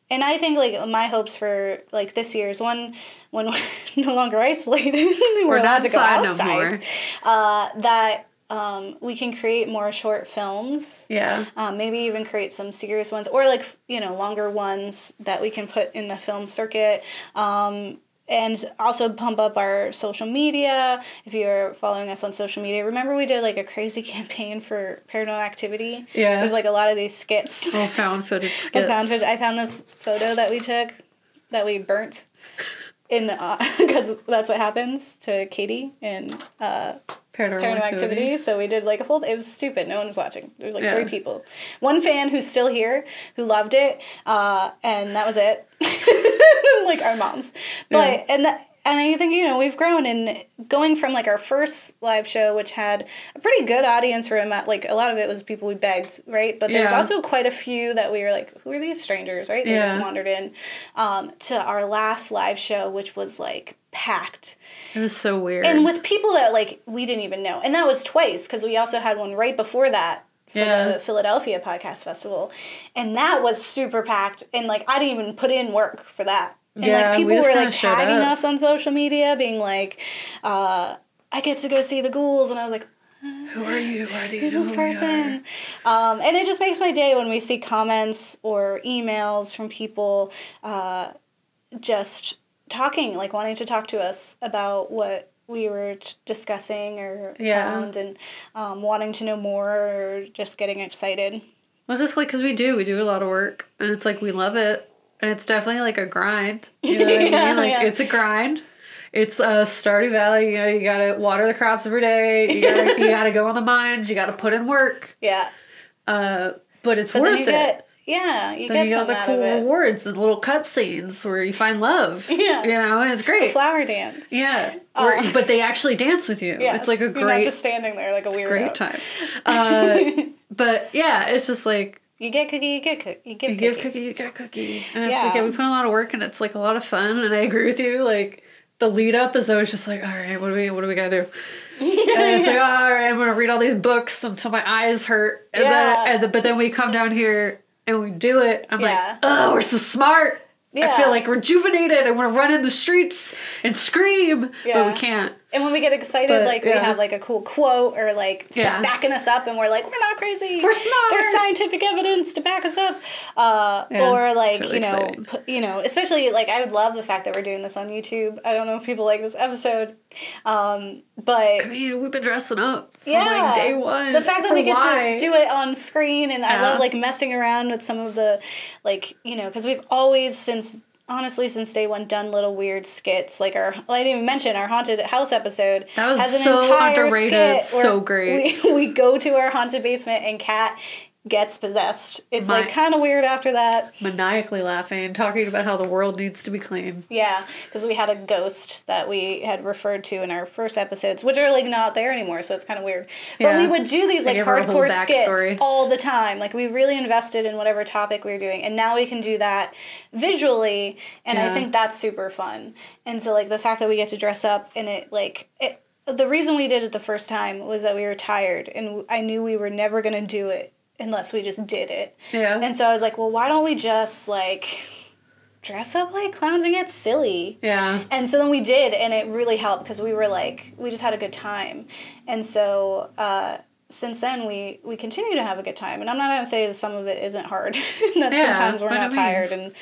A: and I think like my hopes for like this year is one when we're no longer isolated, we're,
B: We're
A: allowed
B: not
A: to go
B: no
A: outside.
B: more.
A: Uh, that um, we can create more short films.
B: Yeah.
A: Um, maybe even create some serious ones or like you know longer ones that we can put in the film circuit. Um, and also pump up our social media. If you're following us on social media, remember we did like a crazy campaign for Paranormal Activity.
B: Yeah.
A: There's like a lot of these skits.
B: All found footage
A: I
B: skits.
A: found footage- I found this photo that we took that we burnt in because that's what happens to Katie and uh,
B: Paranormal,
A: Paranormal
B: activity.
A: Activity. So we did like a whole. It was stupid. No one was watching. There was like
B: Yeah.
A: three people. One fan who's still here who loved it, uh, and that was it. like our moms, but
B: Yeah.
A: and that. And I think you know we've grown and going from like our first live show, which had a pretty good audience for him. Like a lot of it was people we begged, right? But there's
B: Yeah.
A: also quite a few that we were like, who are these strangers, right? They just wandered in. Um, to our last live show, which was like packed
B: It was so weird.
A: and with people that like we didn't even know and that was twice because we also had one right before that for
B: Yeah.
A: the philadelphia podcast festival and that was super packed and like i didn't even put in work for that and
B: Yeah,
A: like
B: we
A: people
B: just
A: were like tagging us on social media being like uh, i get to go see the ghouls and i was like
B: Who are you? Why do you
A: who's this
B: we
A: person? Um, and it just makes my day when we see comments or emails from people uh, just talking, like wanting to talk to us about what we were t- discussing or
B: Yeah.
A: found and um, wanting to know more or just getting excited.
B: Well, just like because we do, we do a lot of work, and it's like we love it, it's definitely like a grind. You know what I
A: Yeah,
B: mean? Like
A: yeah.
B: it's a grind. It's a Stardew Valley. You know, you gotta water the crops every day. You gotta you gotta go on the mines. You gotta put in work.
A: Yeah.
B: Uh, but it's
A: But
B: worth it.
A: get, yeah, you
B: then
A: get
B: you got the cool rewards and little cutscenes where you find love.
A: Yeah.
B: you know, and it's great.
A: Flower dance.
B: yeah, Where-
A: Uh,
B: but they actually dance with you.
A: Yes,
B: It's like a great.
A: You're not just standing there like a weirdo.
B: great time. Uh, but yeah, it's just like
A: You get cookie, you get cookie, you get
B: you
A: cookie.
B: give cookie, you get cookie. And it's
A: Yeah.
B: like, yeah, we put a lot of work and it's like a lot of fun. And I agree with you. Like, the lead up is always just like, all right, what do we, what do we gotta do? and it's like, all right, I'm gonna read all these books until my eyes hurt. And
A: Yeah.
B: then, and the, but then we come down here and we do it. I'm
A: Yeah.
B: like, oh, we're so smart.
A: Yeah.
B: I feel like rejuvenated. I want to run in the streets and scream, but we can't.
A: And when we get excited,
B: But,
A: like we have like a cool quote or like stuff
B: Yeah.
A: backing us up, and we're like, we're not crazy.
B: We're smart.
A: There's scientific evidence to back us up. Uh,
B: Yeah,
A: or like
B: really
A: you know, pu- you know, especially like I would love the fact that we're doing this on YouTube. I don't know if people like this episode, um, but
B: I mean, we've been dressing up from
A: yeah,
B: like day one.
A: The fact that we get
B: why?
A: to do it on screen, and I love like messing around with some of the, like you know, because we've always since honestly since day one done little weird skits like our I didn't even mention our haunted house episode
B: That was
A: has an
B: so
A: entire
B: underrated,
A: skit
B: so great.
A: we, we go to our haunted basement and Kat gets possessed. It's
B: My-
A: like kind of weird after that.
B: Maniacally laughing, talking about how the world needs to be clean.
A: yeah because we had a ghost that we had referred to in our first episodes which are like not there anymore so it's kind of weird. But we would do these like
B: give her a whole
A: hardcore skits all the time. Like we really invested in whatever topic we were doing and now we can do that visually and i think that's super fun. And so like the fact that we get to dress up and it like it the reason we did it the first time was that we were tired and i knew we were never going to do it unless we just did it
B: Yeah.
A: and so i was like well why don't we just like dress up like clowns and get silly
B: yeah.
A: and so then we did, and it really helped because we were like, we just had a good time. And so uh, since then, we we continue to have a good time. And I'm not gonna say that some of it isn't hard, that
B: Yeah,
A: sometimes we're not tired,
B: means.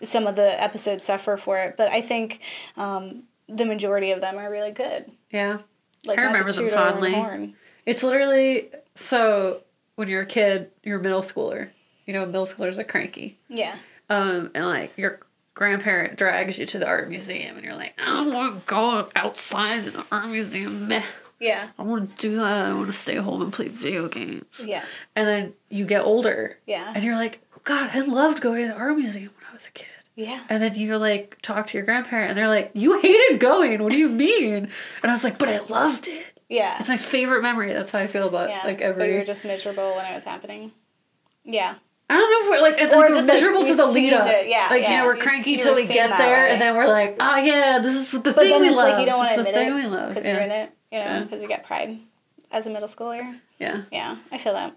A: and some of the episodes suffer for it. But I think um, the majority of them are really good.
B: Yeah.
A: Like
B: I remember them
A: toot our own
B: fondly. It's literally so when you're a kid, you're a middle schooler. You know, middle schoolers are cranky.
A: Yeah.
B: Um, and like your grandparent drags you to the art museum, and you're like, I don't want to go outside to the art museum. Meh.
A: Yeah.
B: I want to do that. I want to stay home and play video games.
A: Yes.
B: And then you get older,
A: Yeah.
B: and you're like, God, I loved going to the art museum when I was a kid.
A: Yeah.
B: And then you like talk to your grandparent, and they're like, "You hated going. What do you mean?" And I was like, "But I loved it.
A: Yeah.
B: It's my favorite memory. That's how I feel about
A: Yeah.
B: like
A: But
B: every."
A: you were just miserable when it was happening. Yeah.
B: I don't know if we're like it's
A: Or
B: like we're
A: just, like,
B: miserable to the lead up.
A: it, yeah,
B: like
A: yeah.
B: you know we're cranky
A: you
B: till we get there,
A: way.
B: and then we're like, "Oh yeah, this is what the
A: But
B: thing
A: then
B: we
A: it's
B: love.
A: like you don't want to admit it because
B: yeah.
A: you're in it, you know,
B: Yeah.
A: because you get pride as a middle schooler.
B: Yeah.
A: Yeah, I feel that.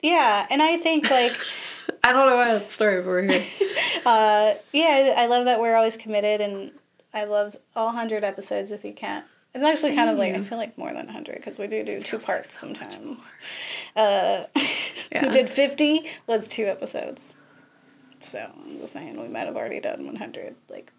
A: Yeah, and I think like,
B: I don't know why that story, but we're here.
A: uh, yeah, I love that we're always committed, and I loved all hundred episodes with you, Kat. It's actually kind of like I feel like more than hundred because we do do two parts sometimes. Uh,
B: Yeah.
A: we did fifty was two episodes, so I'm just saying we might have already done one hundred like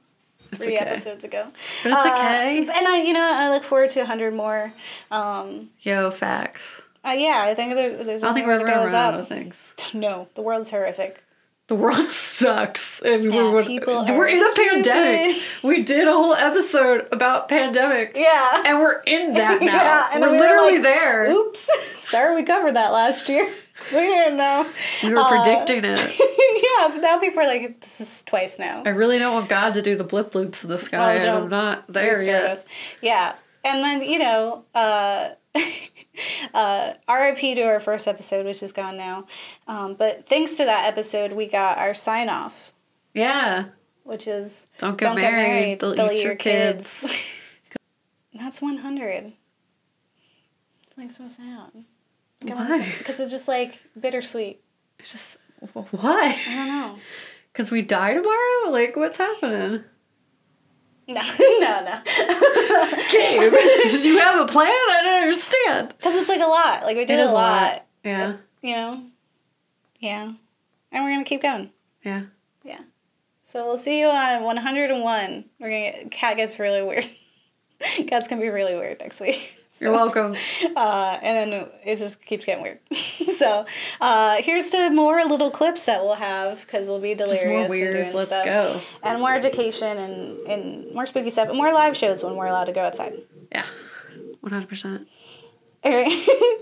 A: three
B: okay.
A: episodes ago.
B: But it's
A: Uh,
B: okay.
A: And I, you know, I look forward to hundred more. Um,
B: Yo, facts.
A: uh, yeah, I think there, there's.
B: I don't think we're ever gonna run out of things.
A: No, the world's horrific.
B: The world sucks. And
A: Yeah,
B: we're, we're, in a pandemic.
A: stupid.
B: We did a whole episode about pandemics.
A: Yeah.
B: And we're in that now.
A: Yeah, and
B: we're
A: we were
B: literally
A: like,
B: there.
A: Oops, sorry, we covered that last year. We didn't know.
B: We were
A: Uh,
B: predicting it.
A: yeah, but now people are like, this is twice now.
B: I really don't want God to do the blip loops in the sky, and. I'm not there yet.
A: Yeah, and then you know, uh, uh, RIP to our first episode, which is gone now. Um, but thanks to that episode, we got our sign off,
B: Yeah.
A: which is
B: Don't get married. They'll, eat, your kids.
A: That's one hundred. It's like so sad.
B: Why?
A: Because it's just like bittersweet.
B: It's just why?
A: I don't know.
B: Because we die tomorrow? Like, what's happening?
A: No, no, no.
B: Gabe, you have a plan? I don't understand.
A: Because it's like a lot. Like we did a lot.
B: lot. Yeah.
A: You know. Yeah. And we're gonna keep going.
B: Yeah.
A: Yeah. So we'll see you on 101. We're gonna get Kat gets really weird. Kat's gonna be really weird next week.
B: You're welcome.
A: Uh, and then it just keeps getting weird. so uh, here's to more little clips that we'll have because we'll be delirious
B: Just more
A: and
B: weird.
A: doing
B: Let's
A: stuff.
B: go.
A: And more education and, and more spooky stuff and more live shows when we're allowed to go outside.
B: Yeah. 100%.
A: All right.